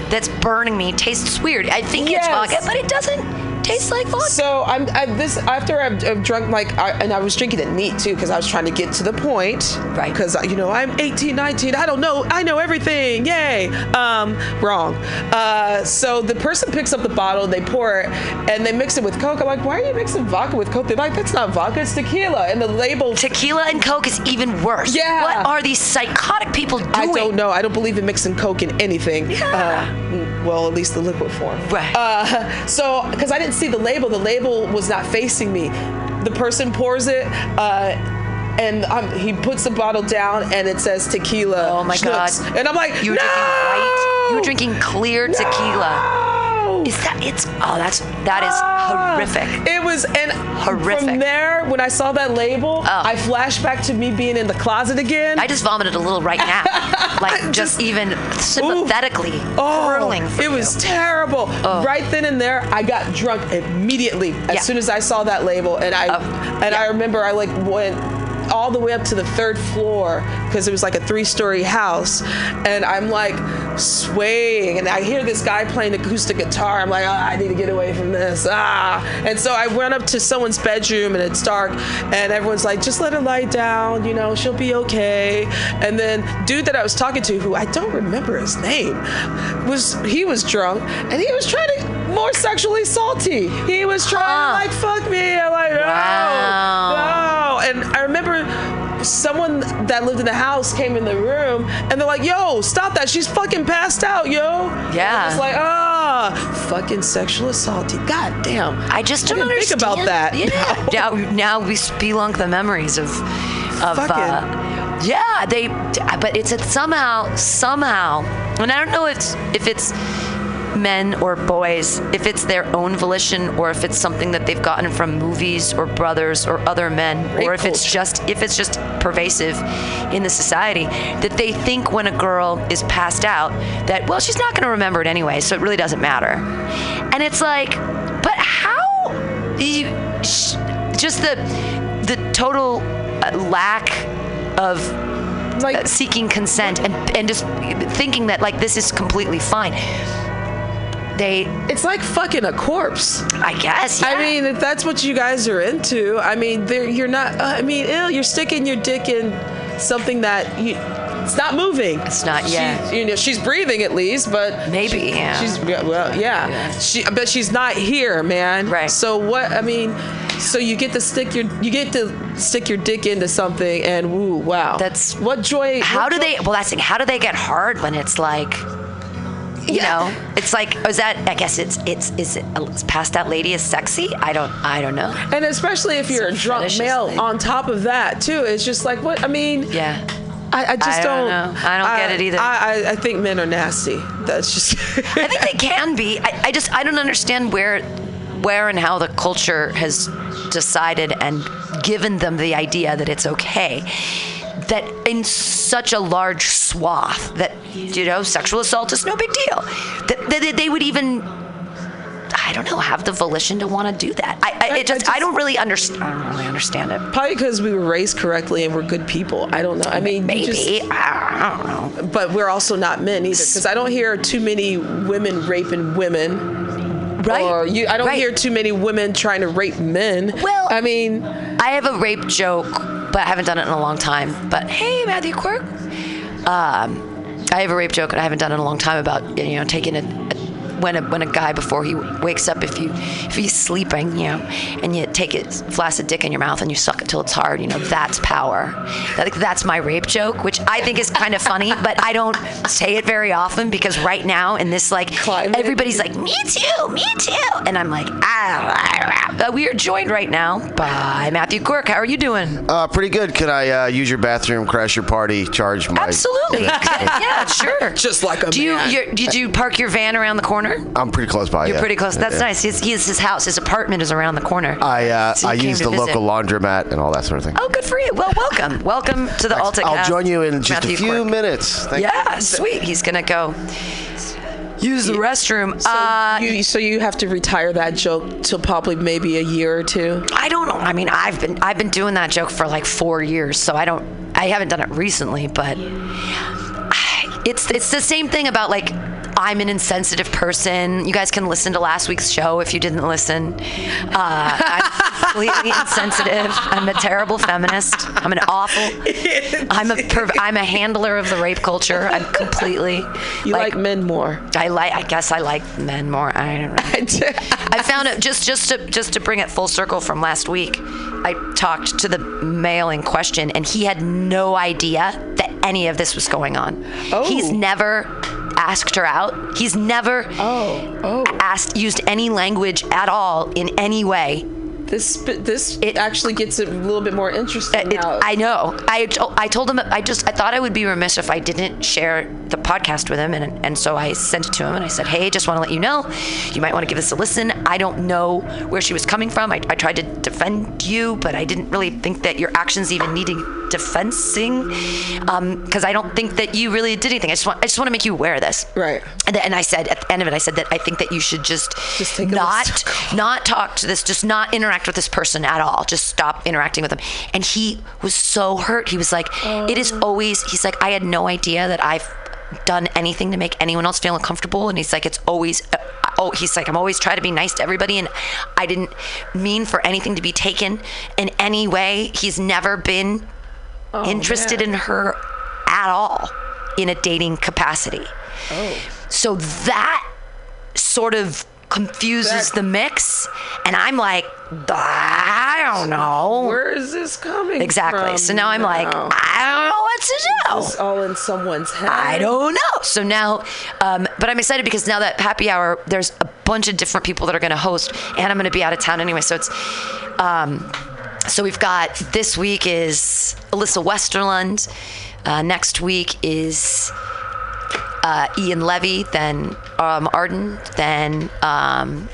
that's burning me tastes weird. I think Yes. it's vodka, but it doesn't taste like vodka. So I'm I, this after I've, I've drunk like I, and I was drinking it neat too because I was trying to get to the point. Right. Because you know I'm 18, 19. I don't know. I know everything. Yay. Um, wrong. Uh, so the person picks up the bottle, they pour it, and they mix it with Coke. I'm like, why are you mixing vodka with Coke? They're like, that's not vodka. It's tequila. And the label. Tequila and Coke is even worse. Yeah. What are these psychotic people doing? I don't know. I don't believe in mixing Coke in anything. Yeah. Uh, mm, well, at least the liquid form. Right. Uh, so, because I didn't see the label, the label was not facing me. The person pours it. Uh, and um, he puts the bottle down, and it says tequila. Oh my God. And I'm like, You were no! drinking white. You were drinking clear tequila. No! Is that it's oh that's that is Ah. horrific. It was and Horrific. From there, when I saw that label, Oh. I flashed back to me being in the closet again. I just vomited a little right now. like just, Just- even sympathetically hurling for Oh, it was terrible. Right then and there, I got drunk immediately as Yeah. soon as I saw that label, and I Oh, and yeah. I remember I like went all the way up to the third floor because it was like a three-story house, and I'm like swaying, and I hear this guy playing acoustic guitar. I'm like, oh, I need to get away from this. Ah, and so I went up to someone's bedroom, and it's dark, and everyone's like, just let her lie down, you know, she'll be okay. And then dude that I was talking to, who I don't remember his name, was he was drunk, and he was trying to more sexually salty. He was trying Huh. to like fuck me. I'm like, no, Wow. And I remember someone that lived in the house came in the room and they're like, yo, stop that. She's fucking passed out, yo. Yeah. It's like, ah, fucking sexual assaulty. God damn. I just don't didn't think about that. Yeah. now, now we spelunk the memories of, of Fucking- uh, yeah. They, but it's a, somehow, somehow, and I don't know if it's, if it's men or boys, if it's their own volition or if it's something that they've gotten from movies or brothers or other men, or if it's just if it's just pervasive in the society that they think when a girl is passed out that well she's not going to remember it anyway, so it really doesn't matter. And it's like, but how? You, sh- just the the total uh, lack of Like, uh, seeking consent and and just thinking that like this is completely fine. They, it's like fucking a corpse. I guess. I mean, if that's what you guys are into, I mean, you're not. Uh, I mean, ew, you're sticking your dick in something that you. It's not moving. It's not She- yet. you know, she's breathing at least, but Maybe, yeah. She's yeah, well, yeah. She, but she's not here, man. Right. So what? I mean, so you get to stick your you get to stick your dick into something, and woo, wow. That's- what joy. How what do joy- they? Well, that's the thing. How do they get hard when it's like, you Yeah. know, it's like, is that? I guess it's it's is it is passed out lady is sexy? I don't I don't know. And especially if you're a drunk male thing. on top of that too, it's just like what I mean. Yeah. I, I just I don't don't. know. I don't get it either. I, I, I think men are nasty. That's just. I think they can be. I, I just I don't understand where where and how the culture has decided and given them the idea that it's okay that in such a large swath that you know sexual assault is no big deal that, that they would even I don't know have the volition to want to do that. I, I, it just, I don't really understand. I don't really understand it. Probably because we were raised correctly and we're good people. I don't know. I mean, Maybe just- I don't know. but we're also not men either. Because I don't hear too many women raping women. Right. Or you, I don't Right. hear too many women trying to rape men. Well- I mean, I have a rape joke, but I haven't done it in a long time. But hey, Matthew Quirk. Um, I have a rape joke, and I haven't done it in a long time about you know taking a, a when a when a guy before he wakes up, if you if he's sleeping, you know, and you take a flaccid dick in your mouth and you suck it till it's hard, you know, that's power. Like that's my rape joke, which I think is kind of funny, but I don't say it very often because right now in this like Climate. everybody's like me too, me too, and I'm like ah. ah, ah. We are joined right now by Matthew Quirk. How are you doing? Uh, pretty good. Can I uh, use your bathroom, crash your party, charge my? Absolutely. yeah, sure. just like a Do you man. your, did you park your van around the corner? I'm pretty close by. You're yeah. pretty close. That's Yeah. nice. His, his his house, his apartment is around the corner. I uh, So I came use the visit. local laundromat and all that sort of thing. Oh, good for you. Well, welcome, welcome to the Alta. I'll join you in just Matthew a few Quirk. minutes. Thank Yeah, sweet. He's gonna go use the restroom. So, uh, you, so you have to retire that joke till probably maybe a year or two. I don't know. I mean, I've been I've been doing that joke for like four years, so I don't. I haven't done it recently, but it's it's the same thing about like I'm an insensitive person. You guys can listen to last week's show if you didn't listen. Uh, I'm completely insensitive. I'm a terrible feminist. I'm an awful. I'm a perv- I'm a handler of the rape culture. I'm completely. You like, men more. I like. I guess I like men more. I don't know. I found it just just to just to bring it full circle from last week. I talked to the male in question, and he had no idea that any of this was going on. Oh. He's never asked her out. He's never oh, oh. asked used any language at all in any way. This this It- actually gets it a little bit more interesting uh, It- now. I know. I, to- I told him I just I thought I would be remiss if I didn't share the podcast with him, and and so I sent it to him and I said, hey, just want to let you know, you might want to give this a listen. I don't know where she was coming from. I, I tried to defend you, but I didn't really think that your actions even needed defensing, um, because I don't think that you really did anything. I just want I just want to make you aware of this. Right. And, then, and I said at the end of it, I said that I think that you should just, Just not not talk to this, just not interact with this person at all. Just stop interacting with them. And he was so hurt. He was like, it is always. He's like, I had no idea that I've done anything to make anyone else feel uncomfortable. And he's like, it's always. Uh, oh, he's like, I'm always trying to be nice to everybody, and I didn't mean for anything to be taken in any way. He's never been interested man. in her at all in a dating capacity. Oh. So that sort of confuses That- the mix, and I'm like, I don't know. Where is this coming exactly. So now I'm like. I don't know what to do, It's all in someone's head. I don't know. So now, um, but I'm excited because now that happy hour, there's a bunch of different people that are going to host, and I'm going to be out of town anyway. So it's, um, so we've got this week is Alyssa Westerlund. Uh, next week is uh, Ian Levy, then um, Arden, then um,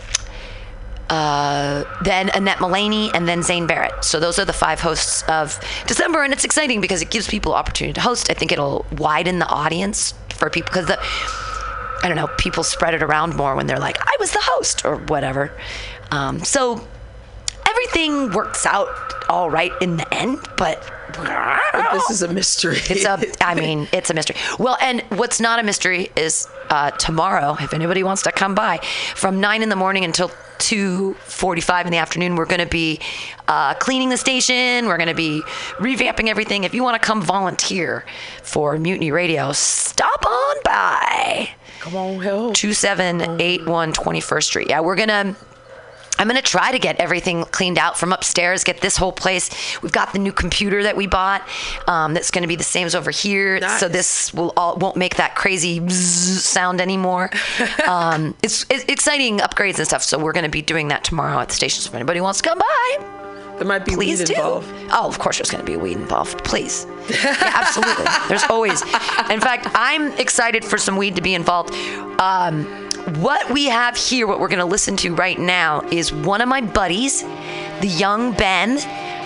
uh, then Annette Mullaney, and then Zane Barrett. So those are the five hosts of December, and it's exciting because it gives people opportunity to host. I think it'll widen the audience for people because the I don't know people spread it around more when they're like I was the host or whatever. Um, so everything works out all right in the end, but This is a mystery. it's a, I mean, it's a mystery. Well, and what's not a mystery is uh, tomorrow, if anybody wants to come by, from 9 in the morning until 2.45 in the afternoon, we're going to be uh, cleaning the station. We're going to be revamping everything. If you want to come volunteer for Mutiny Radio, stop on by. Come on, help. 2781 21st Street. Yeah, we're going to. I'm going to try to get everything cleaned out from upstairs, get this whole place. We've got the new computer that we bought um, that's going to be the same as over here. So this will all, won't make that crazy sound anymore. um, it's, it's exciting upgrades and stuff. So we're going to be doing that tomorrow at the station. So if anybody wants to come by, There might be please weed do. involved. Oh, of course, there's going to be weed involved. Please, yeah, absolutely. There's always. In fact, I'm excited for some weed to be involved. Um, what we have here, what we're going to listen to right now, is one of my buddies, the young Ben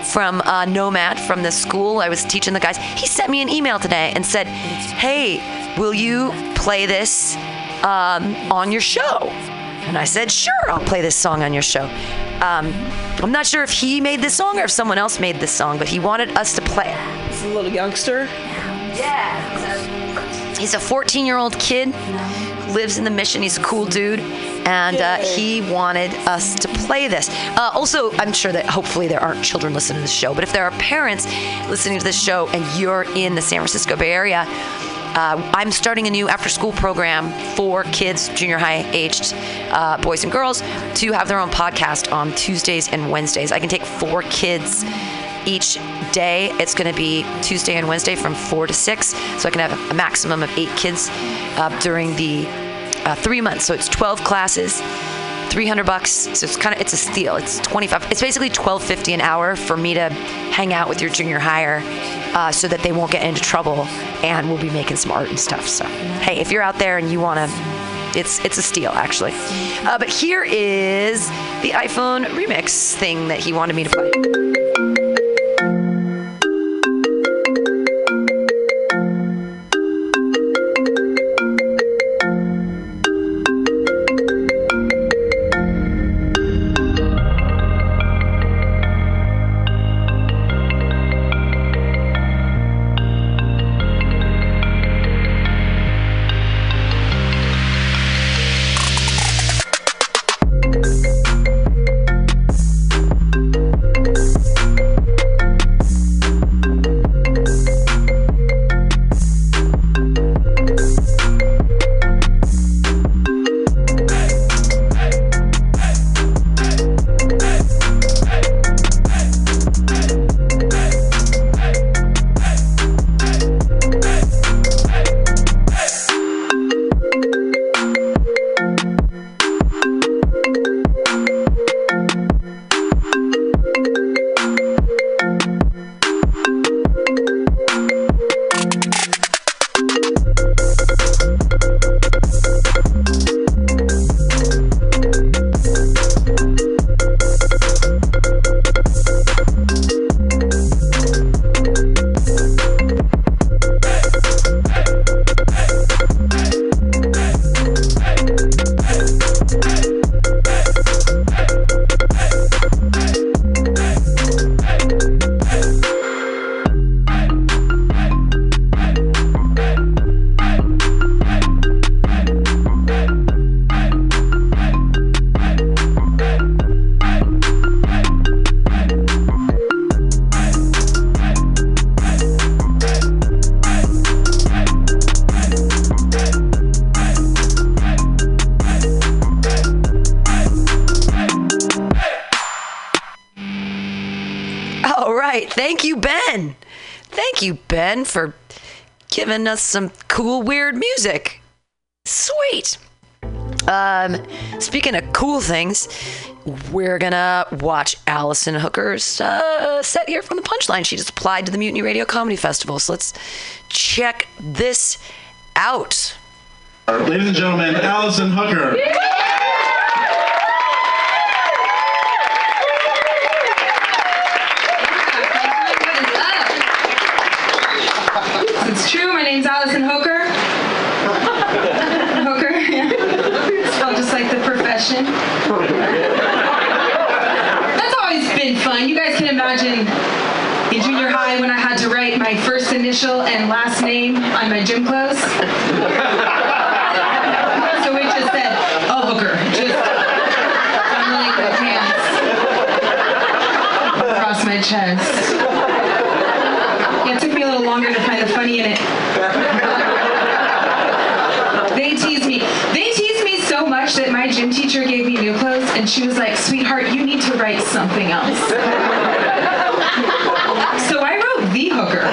from uh, Nomad from the school I was teaching the guys. He sent me an email today and said, "Hey, will you play this um, on your show?" And I said, "Sure, I'll play this song on your show." Um, I'm not sure if he made this song or if someone else made this song, but he wanted us to play it. It's a little youngster. Yeah. He's a 14 year old kid, lives in the mission. He's a cool dude. And uh, he wanted us to play this. Uh, also, I'm sure that hopefully there aren't children listening to this show, but if there are parents listening to this show and you're in the San Francisco Bay Area, uh, I'm starting a new after school program for kids, junior high aged uh, boys and girls, to have their own podcast on Tuesdays and Wednesdays. I can take four kids each day. It's going to be Tuesday and Wednesday from 4 to 6. So I can have a maximum of eight kids uh, during the uh, three months. So it's 12 classes. 300 bucks so it's kind of it's a steal it's 25 it's basically 1250 an hour for me to hang out with your junior higher uh, so that they won't get into trouble and we'll be making some art and stuff so hey if you're out there and you want to it's it's a steal actually uh, but here is the iphone remix thing that he wanted me to play us some cool, weird music. Sweet. Um, speaking of cool things, we're gonna watch Allison Hooker's uh, set here from the Punchline. She just applied to the Mutiny Radio Comedy Festival, so let's check this out. Ladies and gentlemen, Allison Hooker. It's true. My name's Allison Hooker. Hooker, yeah. Spelled just like the profession. That's always been fun. You guys can imagine in junior high when I had to write my first initial and last name on my gym clothes. so it just said, oh, Hooker. Just unlike my chest. Yeah, it took me a little longer to find the funny in it. They teased me. They teased me so much that my gym teacher gave me new clothes and she was like, sweetheart, you need to write something else. so I wrote The Hooker.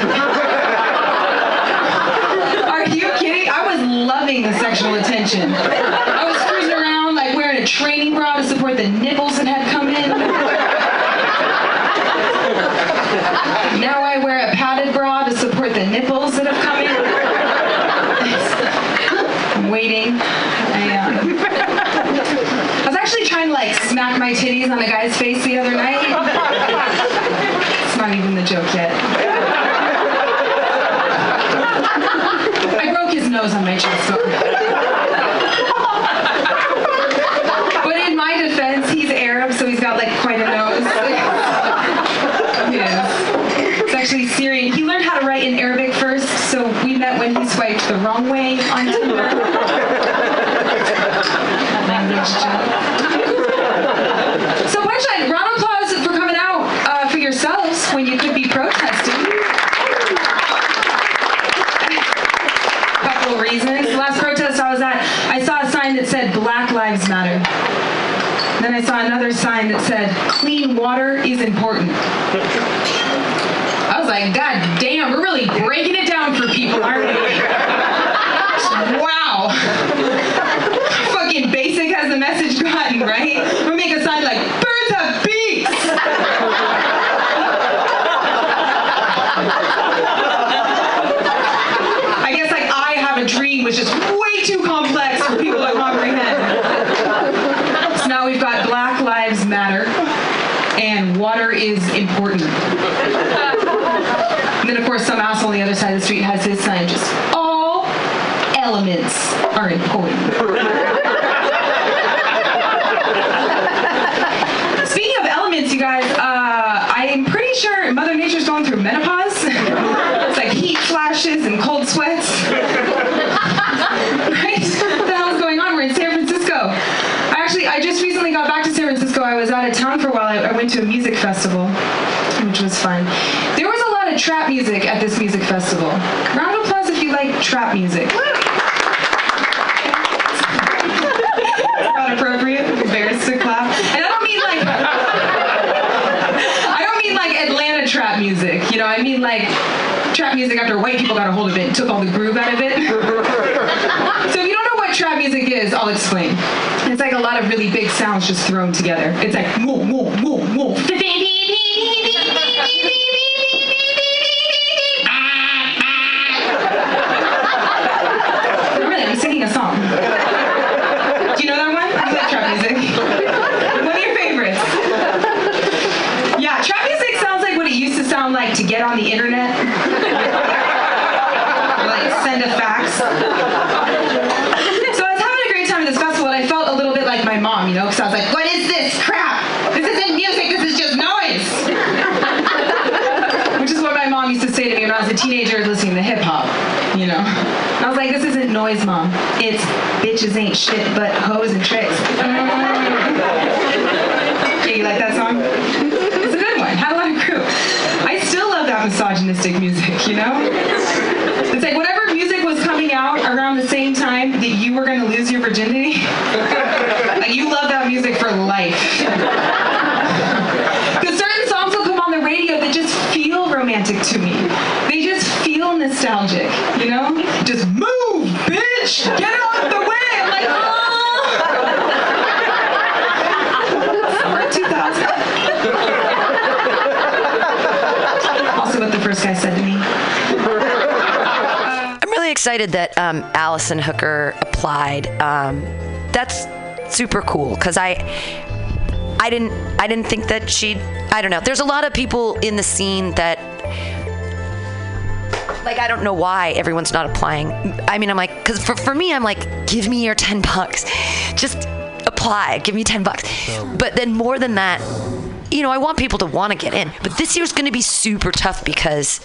Are you kidding? I was loving the sexual attention. I was cruising around like wearing a training bra to support the nipples that had come in. Now I wear a padded bra to support the nipples that have come in. I'm waiting. I, um, I was actually trying to like smack my titties on a guy's face the other night. It's not even the joke yet. I broke his nose on my chest. But, but in my defense, he's Arab, so he's got like quite a nose. yes. It's actually Syrian. He learned how to write in Arabic first, so we met when he swiped the wrong way on Tinder. Language joke. So punchline, round of applause for coming out uh, for yourselves when you could be protesting. Couple of reasons. The last protest I was at, I saw a sign that said Black Lives Matter. Then I saw another sign that said clean water is important. I was like, God damn, we're really breaking it down for people, aren't we? Wow. Fucking basic has the message gotten, right? We make a sign like birds have beaks. I guess like I have a dream was just way too complex for people to comprehend. So now we've got Black Lives Matter and water is important. And then of course some asshole on the other side of the street has his sign just all elements are important. Speaking of elements, you guys, uh, I'm pretty sure Mother Nature's going through menopause. it's like heat flashes and cold sweats. right? What the hell's going on? We're in San Francisco. Actually, I just recently got back to San Francisco. I was out of town for a while. I, I went to a music festival, which was fun. There was a lot of trap music at this music festival. Round of applause if you like trap music. Not appropriate. Embarrassed to clap. And I don't mean like I don't mean like Atlanta trap music. You know, I mean like trap music after white people got a hold of it and took all the groove out of it. so if you don't know what trap music is, I'll explain. It's like a lot of really big sounds just thrown together. It's like whoa, whoa, whoa, whoa. Really, I'm singing a song. Do you know that one? You like trap music? One of your favorites. Yeah, trap music sounds like what it used to sound like to get on the internet. Or, like send a fax. So I was having a great time at this festival, and I felt a little bit like my mom, you know, because I was like, "What is this crap? This isn't music. This is just noise." Which is what my mom used to say to me when I was a teenager listening to hip hop, you know. And I was like, "This isn't noise, mom. It's bitches ain't shit but hoes and tricks." Mm-hmm. Yeah, you like that song? It's a good one. Had a lot of crew. I still love that misogynistic music, you know? It's like whatever music was coming out around the same time that you were going to lose your virginity, like you love that music for life. Because certain songs will come on the radio that just feel romantic to me. They just feel nostalgic, you know? Just move, bitch! Get out of the way! I'm like, oh! Summer 2000. also what the first guy said to me. I'm really excited that um, Allison Hooker applied. Um, that's super cool because I, I didn't, I didn't think that she'd. I don't know. There's a lot of people in the scene that, like, I don't know why everyone's not applying. I mean, I'm like, because for for me, I'm like, give me your ten bucks, just apply, give me ten bucks. But then more than that, you know, I want people to want to get in. But this year's going to be super tough because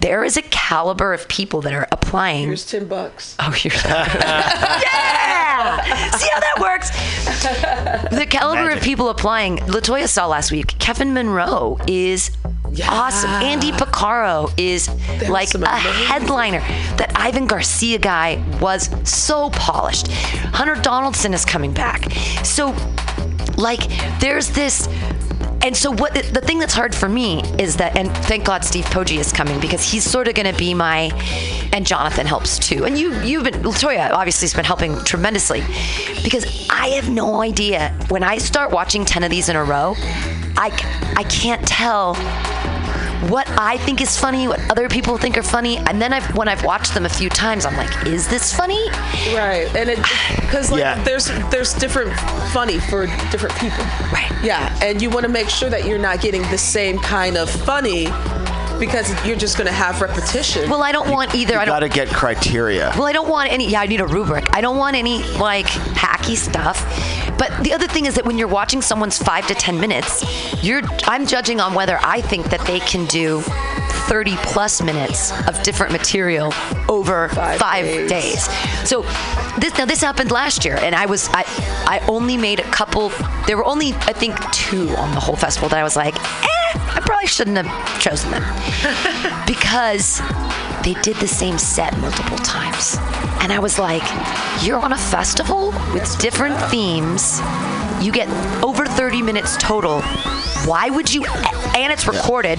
there is a caliber of people that are applying. Here's 10 bucks. Oh, you're yeah. See how that works? The caliber of people applying. Latoya saw last week. Kevin Monroe is awesome. Andy Picaro is like some a headliner. That Ivan Garcia guy was so polished. Hunter Donaldson is coming back. So, like, there's this. And so what the thing that's hard for me is that and thank God Steve Poggi is coming because he's sort of going to be my and Jonathan helps too. And you you've been Latoya obviously has been helping tremendously because I have no idea when I start watching 10 of these in a row, I I can't tell what I think is funny, what other people think are funny, and then I've when I've watched them a few times, I'm like, is this funny? Right, and it because like Yeah. there's there's different funny for different people. Right. Yeah, and you want to make sure that you're not getting the same kind of funny because you're just going to have repetition. Well, I don't want either. I You don't. got to get criteria. Well, I don't want any. Yeah, I need a rubric. I don't want any like hacky stuff. But the other thing is that when you're watching someone's five to ten minutes, you're. I'm judging on whether I think that they can do 30 plus minutes of different material over Five five, days. days. So this now this happened last year, and I was I I only made a couple. There were only I think two on the whole festival that I was like, eh, I probably shouldn't have chosen them because they did the same set multiple times. And I was like, you're on a festival with different themes. You get over 30 minutes total. Why would you, and it's recorded,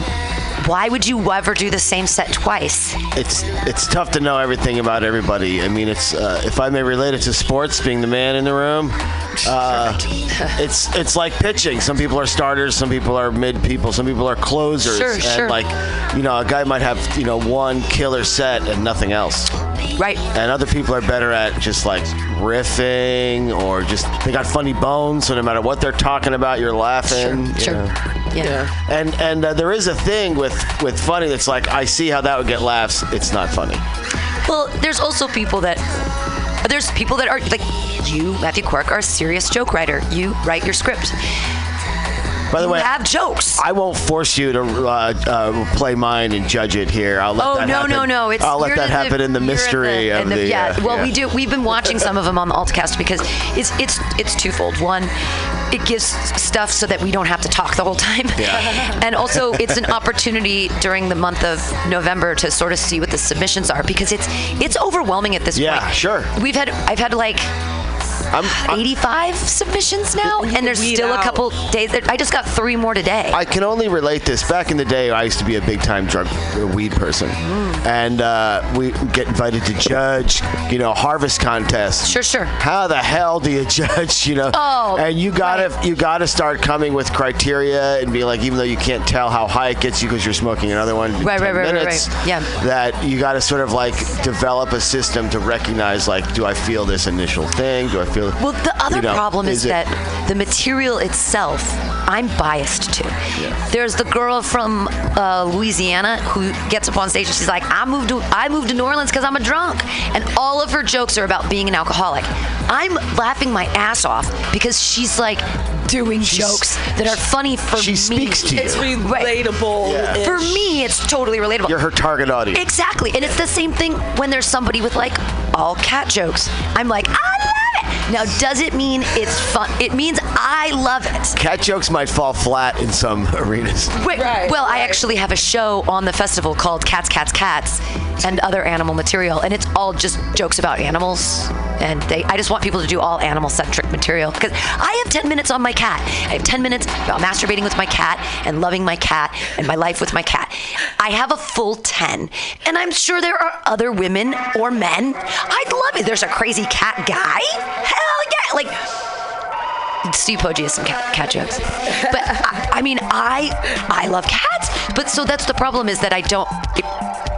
why would you ever do the same set twice? it's it's tough to know everything about everybody. I mean, it's uh, if I may relate it to sports, being the man in the room. Uh, it's it's like pitching. Some people are starters, some people are mid people, some people are closers, Sure, and sure. like you know, a guy might have you know one killer set and nothing else, Right. and other people are better at just like riffing or just they got funny bones, so no matter what they're talking about, you're laughing. you Sure. know. Yeah. yeah. And and uh, there is a thing with with funny that's like I see how that would get laughs. It's not funny. Well, there's also people that there's people that are like you, Matthew Quirk, are a serious joke writer. You write your script. By the way, have jokes. I won't force you to uh, uh, play mine and judge it here. I'll let Oh that no happen. no no! It's I'll let that happen in the mystery in of the. yeah. uh, well, yeah. we do. We've been watching some of them on the AltaCast because it's it's it's twofold. One, it gives stuff so that we don't have to talk the whole time, Yeah. and also it's an opportunity during the month of November to sort of see what the submissions are because it's it's overwhelming at this Yeah, point. Yeah, sure. We've had I've had like. I'm, I'm, 85 submissions now, and there's still a couple days. I just got three more today. I can only relate this. Back in the day, I used to be a big time drug uh, weed person, Mm. and uh, we get invited to judge, you know, harvest contests. Sure, sure. How the hell do you judge? You know, Oh, and you gotta right. you gotta start coming with criteria and be like, even though you can't tell how high it gets you because you're smoking another one, Right, 10 right, right, right, right. Yeah. That you gotta sort of like develop a system to recognize, like, do I feel this initial thing? Do I feel? Well, the other you know, problem is, it- that the material itself, I'm biased to. There's the girl from uh, Louisiana who gets up on stage and she's like, "I moved to I moved to New Orleans because I'm a drunk," and all of her jokes are about being an alcoholic. I'm laughing my ass off because she's like doing jokes that are funny for she me. speaks to you. It's relatable. Yeah. For me, it's totally relatable. You're her target audience. Exactly. And it's the same thing when there's somebody with like all cat jokes. I'm like, I love it. Now, does it mean it's fun? It means I love it. Cat jokes might fall flat in some arenas. Wait, Right, well, I actually have a show on the festival called Cats, Cats, Cats and other animal material, and it's all just jokes about animals. And they, I just want people to do all animal-centric material because I have 10 minutes on my cat. I have 10 minutes about masturbating with my cat and loving my cat and my life with my cat. I have a full 10, and I'm sure there are other women or men. I'd love it. There's a crazy cat guy. Hell yeah! Like Steve Poggi has some cat, cat jokes. But I, I mean, I I love cats. But so that's the problem is that I don't.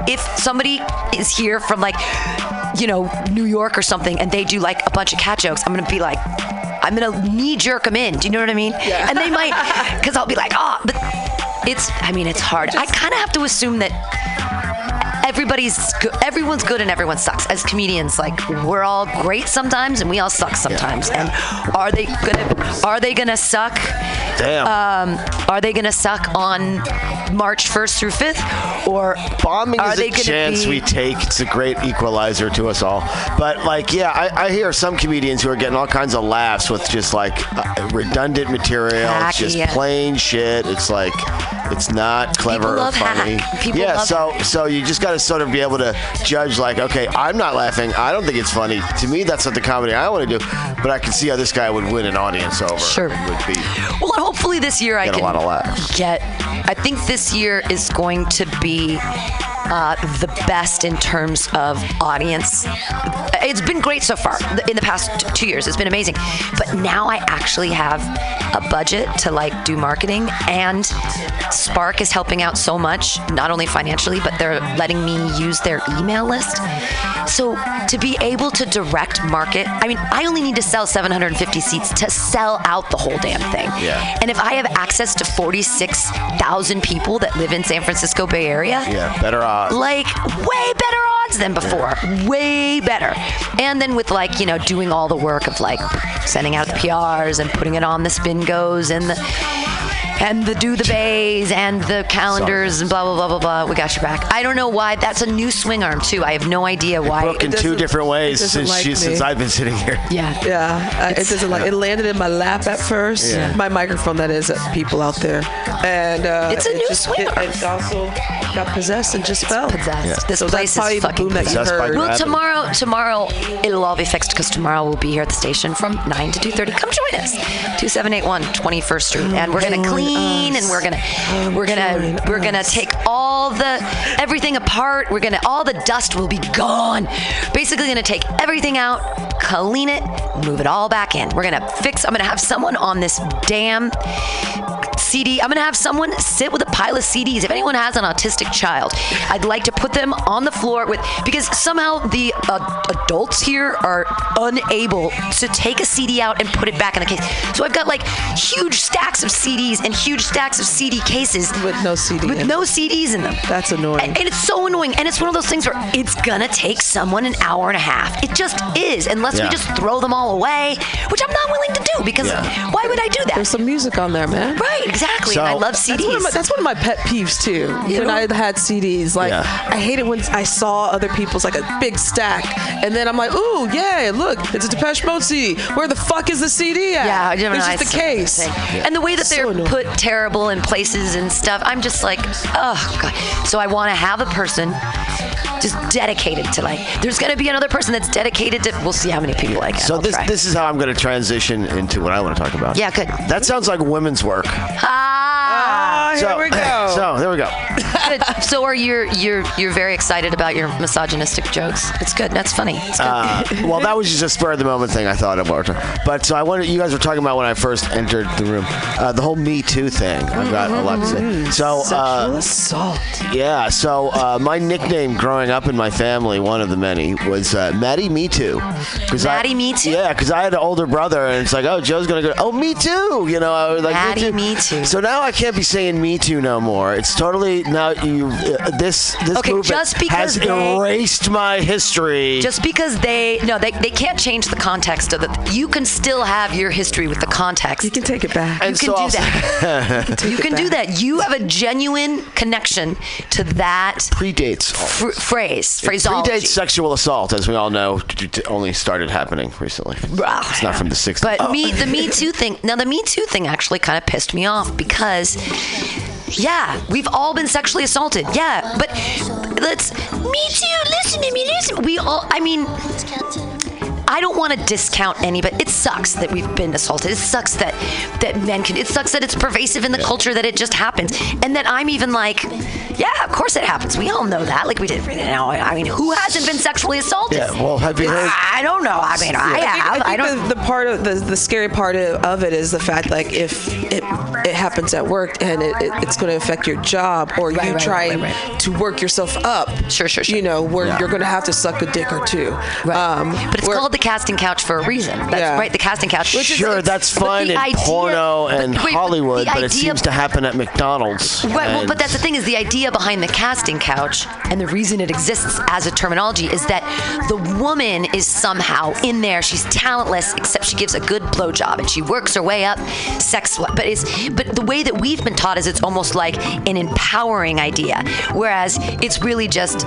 If, somebody is here from like, you know, New York or something, and they do like a bunch of cat jokes, I'm gonna be like, I'm gonna knee jerk them in. Do you know what I mean? Yeah. And they might, because I'll be like, oh, but it's. I mean, it's hard. I kind of have to assume that everybody's good, everyone's good and everyone sucks as comedians like we're all great sometimes and we all suck sometimes and are they gonna are they gonna suck Damn. um, are they gonna suck on march 1st through 5th or Bombing are is they a chance be we take. It's a great equalizer to us all. But like, yeah, I, I hear some comedians who are getting all kinds of laughs with just like uh, redundant material. it's just yeah. plain shit. It's like, it's not clever People or funny. yeah, so so you just got to sort of be able to judge. Like, okay, I'm not laughing. I don't think it's funny. To me, that's not the comedy I want to do. But I can see how this guy would win an audience over. Sure. Would be well hopefully this year i Get a can lot of laughs. get i think this year is going to be uh, the best in terms of audience. It's been great so far in the past two years. It's been amazing. But now I actually have a budget to like do marketing, and Spark is helping out so much, not only financially, but they're letting me use their email list. So to be able to direct market, I mean, I only need to sell 750 seats to sell out the whole damn thing. Yeah. And if I have access to 46,000 people that live in San Francisco Bay Area, Yeah, better odds. like way better odds than before Yeah. way better and then with like you know doing all the work of like sending out the prs and putting it on the spin goes and the and the do the bays and the calendars and blah blah blah blah blah we got your back i don't know why that's a new swing arm too i have no idea why Broke in two different ways since like she, me. since I've been sitting here. yeah Yeah, uh, it doesn't like it landed in my lap at first. Yeah. My microphone, that is, uh, people out there, and uh, It's a it new just, swing It, arm. it also got possessed and just fell. possessed this So place that's is the fucking boom that you Possessed heard. well, tomorrow, tomorrow it'll all be fixed because tomorrow we'll be here at the station from nine to two thirty. Come join us, two seven eight one 21st Street, and we're gonna Join clean and we're gonna we're gonna we're gonna take all the everything apart. We're gonna all the dust will be gone. Basically, gonna take everything out, clean it, move it all back in. We're gonna fix. I'm gonna have someone on this damn CD. I'm gonna have someone sit with a pile of CDs. If anyone has an autistic child, I'd like to put them on the floor with because somehow the uh, adults here are unable to take a CD out and put it back in the case. So I've got like huge stacks of CDs and huge stacks of CD cases With no CD with in no CDs in them. That's annoying. And, and it's so annoying. And it's one of those things where it's gonna take someone an hour and a half. It just is, unless Yeah. we just throw them all away, which I'm not willing to do because Yeah. why would I do that? There's some music on there, man. Right, exactly. So- and I love That's one, CDs. my, that's one of my pet peeves too. You when know? I had CDs, like Yeah. I hate it when I saw other people's like a big stack, and then I'm like, ooh, yeah, look, it's a Depeche Mode CD. Where the fuck is the CD at? yeah, you know, it's I just the case. that thing. And the way that So they're annoying. put terrible in places and stuff, I'm just like, oh god. So I want to have a person just dedicated to like. There's gonna be another person that's dedicated to. We'll see how many people I get. So I'll this try. this is how I'm going to transition into what I want to talk about. Yeah, good. That sounds like women's work. Ah. Ah, here so, we go. So there we go. So are you you're you're very excited about your misogynistic jokes? It's good. That's funny. It's good. Uh, well, that was just a spur of the moment thing I thought of. But so I wanted you guys were talking about when I first entered the room, uh, the whole Me Too thing. I've got a lot to say. So uh, assault. yeah, so uh, my nickname growing up in my family, one of the many, was uh, Maddie Me Too. 'Cause I- Maddie Me Too? Yeah, because I had an older brother, and it's like, oh, Joe's gonna go. Oh, Me Too. You know, I was like, Maddie Me Too. So now I can't be saying Me Too no more. It's totally now you. Uh, this this Okay, movement just because has they- erased my history. just because they no they, they can't change the context of it you can still have your history with the context You can take it back. you And can so do I'll that you it can do back. that you have a genuine connection to that predates. fr- phrase phraseology Predates sexual assault, as we all know, t- t- only started happening recently. It's not from the 60s. But Oh. me, the Me Too thing. Now, the Me Too thing actually kind of pissed me off because, yeah, we've all been sexually assaulted. Yeah, but let's Me Too. Listen to me. Listen. We all. I mean. I don't want to discount any, but it sucks that we've been assaulted. It sucks that that men can. It sucks that it's pervasive in the culture that it just happens, and that I'm even like, yeah, of course it happens. We all know that. Like we did. You know, I mean, who hasn't been sexually assaulted? Yeah, well, have you heard- I don't know. I mean, I have. I, I, don't. think the, the part of the, the scary part of, of it is the fact like if it it happens at work and it, it, it's going to affect your job or Right, you right, try right, right. to work yourself up. Sure, sure, sure. You know where Yeah. you're going to have to suck a dick or two. Um, Right. but it's where- called the casting couch for a reason. That's Yeah. right. The casting couch. Which is- Sure, that's but fine the in idea- porno but and wait, Hollywood, the but it idea- seems to happen at McDonald's. Right, well, but that's the thing is the idea behind the casting couch and the reason it exists as a terminology is that the woman is somehow in there. She's talentless, except she gives a good blowjob and she works her way up, sex. But it's but the way that we've been taught is it's almost like an empowering idea, whereas it's really just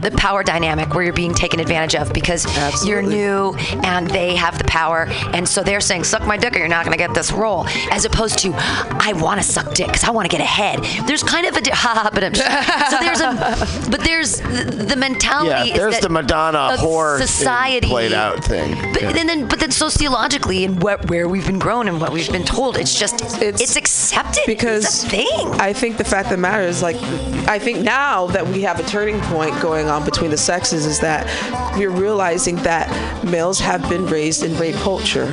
the power dynamic where you're being taken advantage of because you're new and they have the power, and so they're saying suck my dick or you're not going to get this role, as opposed to I want to suck dick because I want to get ahead. There's kind of a di- ha but I'm so there's a but there's the, the mentality. yeah, is there's the Madonna horror society played out thing. But Yeah. then, but then sociologically, and what, where we've been grown and what we've been told, it's just it's, It's accepted. because it's a thing. I think the fact that matters, like, I think now that we have a turning point going on between the sexes, is that we're realizing that males have been raised in rape culture.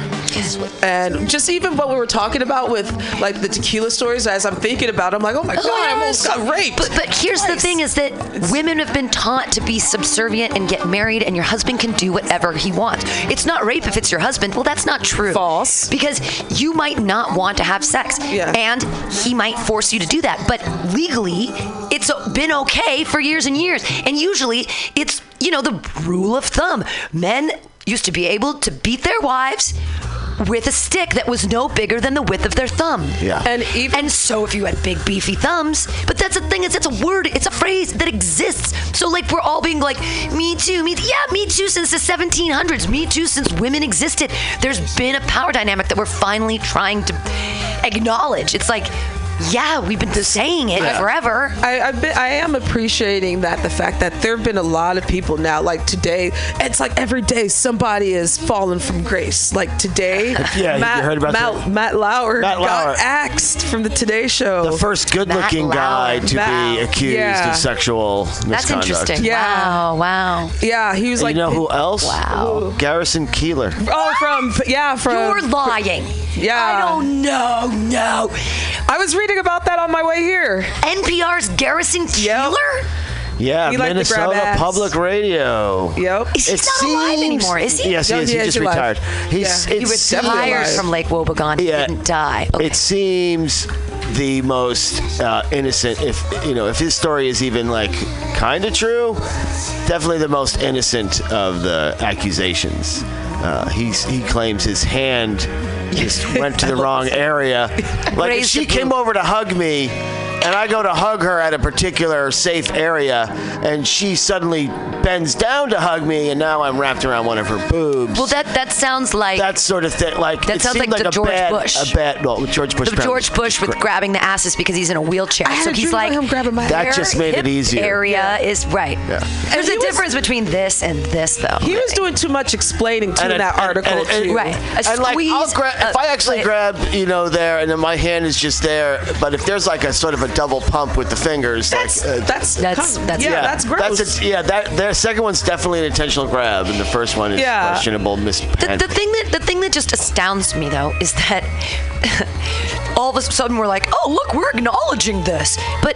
And just even what we were talking about with like the tequila stories, as I'm thinking about, it, I'm like, oh my oh, god, I almost got raped. But, but here's the thing: is that women have been taught to be subservient and get married, and your husband can do whatever he wants. It's not rape if it's your husband. Well, that's not true. False. Because you might not want to have sex, Yeah. and he might force you to do that. But legally, it's been okay for years and years. And usually, it's you know the rule of thumb: men used to be able to beat their wives. With a stick that was no bigger than the width of their thumb. Yeah. And even And so if you had big beefy thumbs, but that's the thing, is it's a word, it's a phrase that exists. So like we're all being like, me too, me yeah, me too since the 1700s, me too since women existed. There's been a power dynamic that we're finally trying to acknowledge. It's like, yeah, we've been saying it forever. I, I've been, I am appreciating that the fact that there have been a lot of people now. Like today, it's like every day somebody is fallen from grace. Like today, Yeah, you Matt, heard about Matt, that? Matt Lauer Matt Lauer. got axed from the Today Show. The first good-looking guy to Matt- be accused yeah. of sexual misconduct. That's misconduct. interesting. Yeah. Wow, wow. yeah, he was You like, You know who else? Wow. Garrison Keillor. oh, from yeah, from You're lying. Yeah. I don't know, no. I was reading about that on my way here. NPR's Garrison Keillor? Yeah, He liked to grab Minnesota ass. Public Radio. Yep. Is he not alive anymore, is he? Yes, he is. he He, is just alive. retired. He's. Yeah. He was seems- definitely Retired from Lake Wobegon. He Yeah. didn't die. Okay. It seems the most uh, innocent. If you know, if his story is even like kind of true, definitely the most innocent of the accusations. Uh, he's, he claims his hand just went to the wrong area. Like if she came over to hug me. And I go to hug her at a particular safe area, and she suddenly bends down to hug me, and now I'm wrapped around one of her boobs. well, that that sounds like that sort of thing. Like That it sounds seemed like the a George bad, Bush. A bad, well, George Bush. the George Bush with Correct. grabbing the asses because he's in a wheelchair. I had so a he's dream like about him grabbing my That their just made it easier. Area is right. Yeah. There's a was- difference between this and this, though. He was doing too much explaining too in that and- article and- and- too. Right. A and like, I'll squeeze, gra- if uh, I actually like- grab, you know, there, and then my hand is just there, but if there's like a sort of a double pump with the fingers, That's like, uh, that's That's- kind of- that's- yeah, that's gross. That's a, yeah, that the second one's definitely an intentional grab, and the first one is Yeah. questionable mis. The, the thing that the thing that just astounds me though is that all of a sudden we're like, oh look, we're acknowledging this, but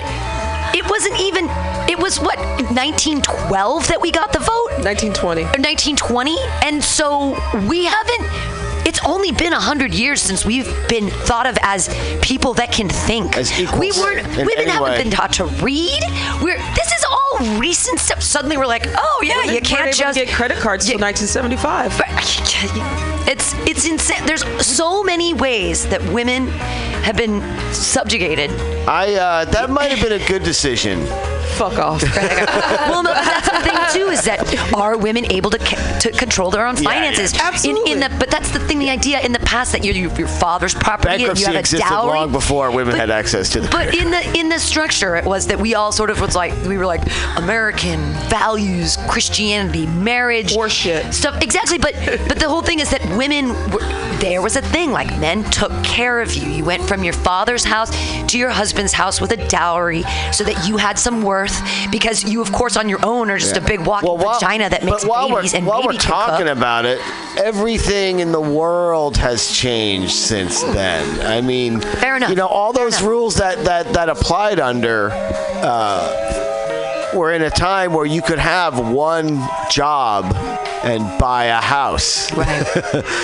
it wasn't even. It was what 1912 that we got the vote. 1920. or 1920 and so we haven't it's only been 100 years since we've been thought of as people that can think As equals we weren't in women any haven't way. been taught to read we're this is all recent stuff suddenly we're like oh yeah Women you can't able just to get credit cards Yeah. till 1975. but it's it's insane there's so many ways that women have been subjugated I uh, that might have been a good decision. Fuck off. well, no, but that's the thing too is that are women able to ca- to control their own finances? yeah. Absolutely. In, in the, but that's the thing. The idea in the past that you're your, your father's property and you Bankruptcy have a existed dowry. long before women But- had access to the. But in the in the structure, it was that we all sort of was like we were like American values, Christianity, marriage, Horseshit. stuff. Exactly, but but the whole thing is that women were there was a thing like men took care of you. You went from your father's house to your husband's house with a dowry, so that you had some worth because you, of course, on your own are just a big walking while- vagina that makes but while babies we're, and while we're talking cook. about it, everything in the world has changed since then. I mean, Fair enough. You know, all those rules that that that applied under. Uh, we're in a time where you could have one job and buy a house. Right.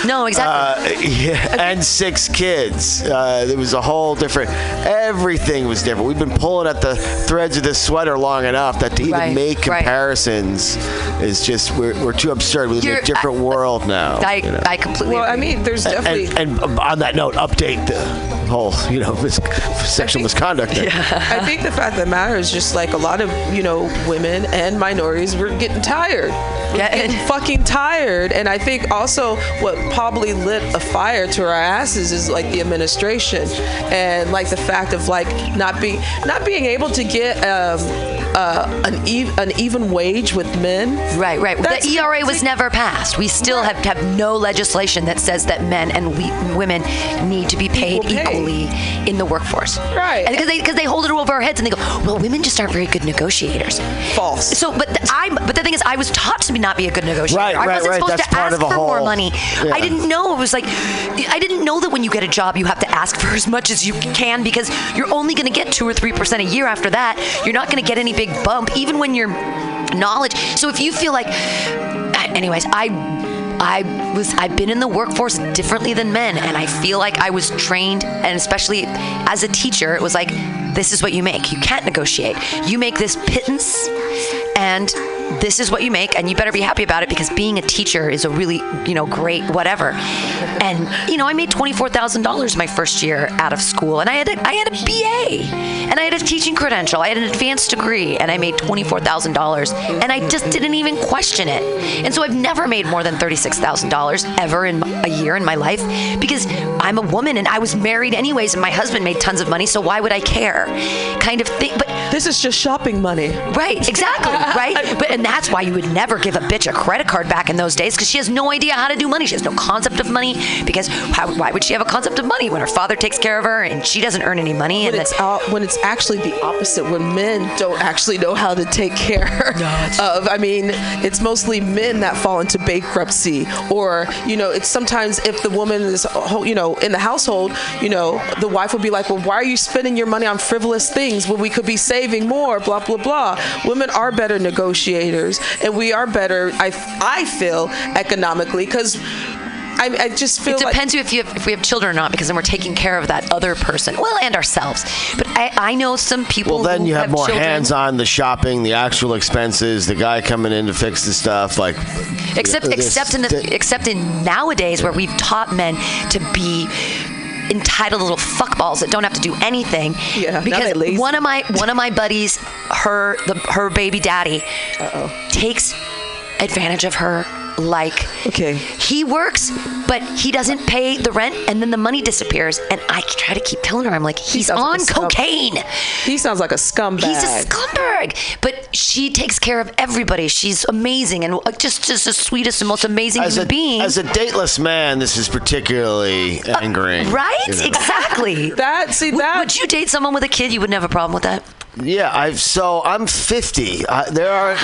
No, exactly. Uh, yeah, and six kids. Uh, it was a whole different. Everything was different. We've been pulling at the threads of this sweater long enough that to even Right, make right. comparisons is just we're, we're too absurd. We live You're- a different world now. I, you know. I completely. well, I mean, there's definitely. and, and on that note, update the whole you know mis- sexual misconduct. thing. I think the fact that matters is just like a lot of you know women and minorities we're getting tired. We're getting fucking tired, and I think also what probably lit a fire to our asses is like the administration and like the fact of like not being not being able to get um, uh, an ev- an even wage with men. Right, right. That's- the ERA was never passed. We still have, have no legislation that says that men and we, women need to be paid Equal pay. equally in the workforce. Right. Because they because they hold it over our heads and they go, well, women just aren't very good negotiators. False. So, but the, I but the thing is, I was taught to not be a good negotiator. Right, I right, wasn't right. supposed That's to part ask of a for more money. Yeah. I didn't know it was like I didn't know that when you get a job you have to ask for as much as you can because you're only going to get 2 or 3% a year after that. You're not going to get any big bump even when you're knowledge. So if you feel like anyways, I I was I've been in the workforce differently than men and I feel like I was trained and especially as a teacher it was like this is what you make. You can't negotiate. You make this pittance and this is what you make and you better be happy about it because being a teacher is a really, you know, great whatever. And you know, I made $24,000 my first year out of school and I had a, I had a BA and I had a teaching credential. I had an advanced degree and I made $24,000 and I just didn't even question it. And so I've never made more than $36,000 ever in a year in my life because I'm a woman and I was married anyways and my husband made tons of money, so why would I care? Kind of thing. But This is just shopping money. Right, exactly, right? But and that's why you would never give a bitch a credit card back in those days because she has no idea how to do money. She has no concept of money because how, why would she have a concept of money when her father takes care of her and she doesn't earn any money? When And it's then, out, when it's actually the opposite, when men don't actually know how to take care of. I mean, it's mostly men that fall into bankruptcy, or you know, it's sometimes if the woman is, you know, in the household, you know, the wife will be like, well, why are you spending your money on frivolous things when we could be saving more? Blah blah blah. Women are better negotiators, and we are better. I I feel economically because. I, I just feel it like depends if you have, if we have children or not because then we're taking care of that other person, well, and ourselves. But I, I know some people. Well, then who you have, more children. hands on the shopping, the actual expenses, the guy coming in to fix the stuff. Like, except this- except in the except in nowadays where we've taught men to be entitled little fuckballs that don't have to do anything. Yeah, because one of my one of my buddies her the her baby daddy takes advantage of her like Okay. he works but he doesn't pay the rent and then the money disappears and i try to keep telling her i'm like he's sounds like on a scum- cocaine he sounds like a scumbag. He's a scumbag, but she takes care of everybody. She's amazing and uh, just just the sweetest and most amazing as human a, being. as a dateless man, this is particularly angering. right? you know. Exactly. That see Would- that Would you date someone with a kid? You wouldn't have a problem with that. Yeah, I've so I'm 50. I, there are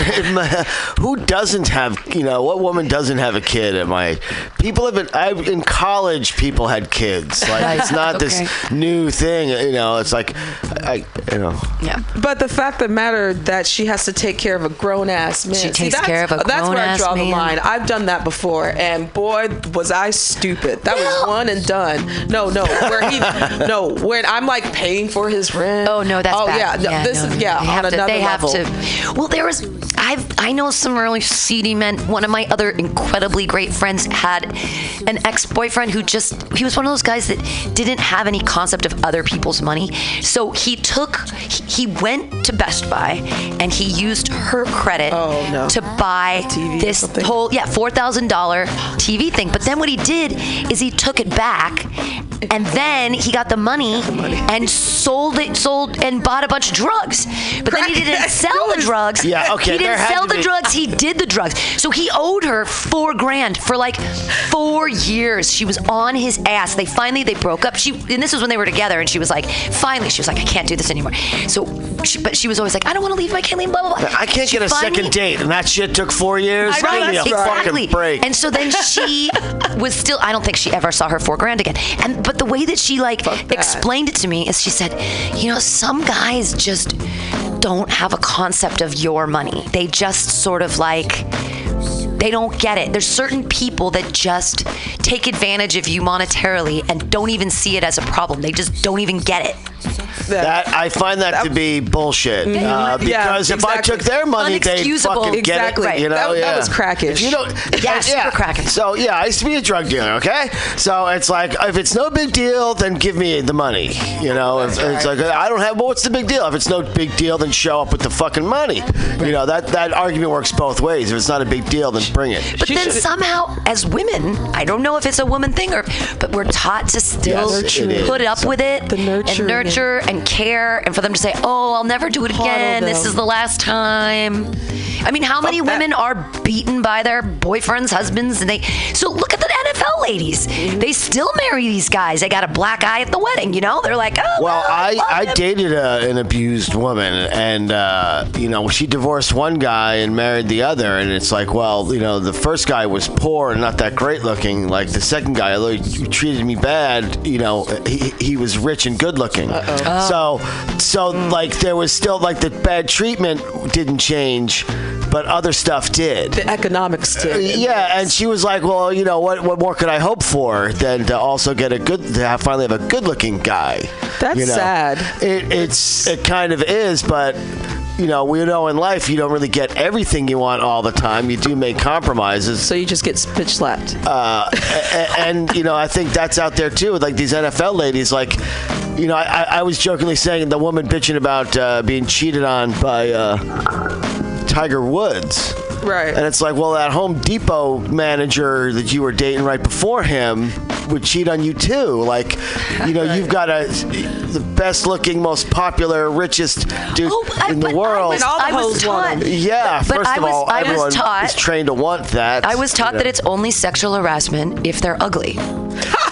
who doesn't have you know what woman doesn't have a kid at my people have been I in college people had kids like Right, it's not this new thing you know it's like I you know Yeah. But the fact of the matter that she has to take care of a grown ass man. She takes that's- care of a grown That's where I grown-ass draw the line. I've done that before, and boy, was I stupid. That Well- was one and done. No, no, where he, no, when I'm like paying for his rent. Oh no, that's oh bad. yeah, no, this no, is yeah They on have to, another they level. to. Well, there was. I've I know some really seedy men. One of my other incredibly great friends had an ex-boyfriend who just he was one of those guys that didn't have any concept of other people's money. So he took he, he went to Best Buy and he used her credit Oh, no. to buy this whole yeah four thousand dollar TV thing. But then what he did is he took it back, and then he got the money and sold it, sold and bought a bunch of drugs. But then he didn't sell the drugs. Yeah, okay, He didn't sell the drugs. He did the drugs. So he owed her four grand for like four years. She was on his ass. They finally they broke up. She and this was when they were together. And she was like, finally, she was like, I can't do this anymore. So, she, but she was always like, I don't want to leave. my can't. Blah blah blah. I can't She get a finally- second date and that shit took four years I know, give me a that's right. fucking break and so then she was still. I don't think she ever saw her four grand again. And but the way that she like explained it to me is she said, you know, some guys just don't have a concept of your money. They just sort of like. They don't get it. There's certain people that just take advantage of you monetarily and don't even see it as a problem. They just don't even get it. That I find that, to be bullshit. Uh, Yeah, because if I took their money, they Unexcusable. fucking Exactly. get it. You know, That- that yeah. was crackish. If you don't, Yeah, super crackish. So yeah, I used to be a drug dealer. Okay, so it's like if it's no big deal, then give me the money. You know, if, it's like I don't have. Well, what's the big deal? If it's no big deal, then show up with the fucking money. You know that that argument works both ways. If it's not a big deal, then bring it. But then somehow, as women, I don't know if it's a woman thing or, but we're taught to still Yes, it is. put up with it The nurturing. and nurture and care, and for them to say, "Oh, I'll never do it again. This is the last time." I mean, how many that. women are beaten by their boyfriends, husbands, and they? So look at the NFL NFL ladies. They still marry these guys. They got a black eye at the wedding. You know, they're like, oh. Well, I, love I dated a, an abused woman, and uh, you know she divorced one guy and married the other, and it's like, well, you know, the first guy was poor and not that great looking. Like the second guy, although he treated me bad, you know, he, he was rich and good looking. So, so like there was still like the bad treatment didn't change, but other stuff did. The economics did. Yeah, and she was like, "Well, you know, what what more could I hope for than to also get a good, to have, finally have a good-looking guy?" That's you know? sad. It, it's it kind of is, but you know, we know in life you don't really get everything you want all the time. You do make compromises. So you just get bitch slapped. Uh, a- and you know, I think that's out there too. With like these NFL ladies, like. You know, I, I was jokingly saying the woman bitching about uh, being cheated on by uh, Tiger Woods. Right. And it's like, well, that Home Depot manager that you were dating right before him would cheat on you too. Like, you know, you've got a the best looking, most popular, richest dude Oh, I- in the but I world. was- I was taught- yeah, but first I of was- all, I was everyone taught- is trained to want that. I was taught you that it's only sexual harassment if they're ugly.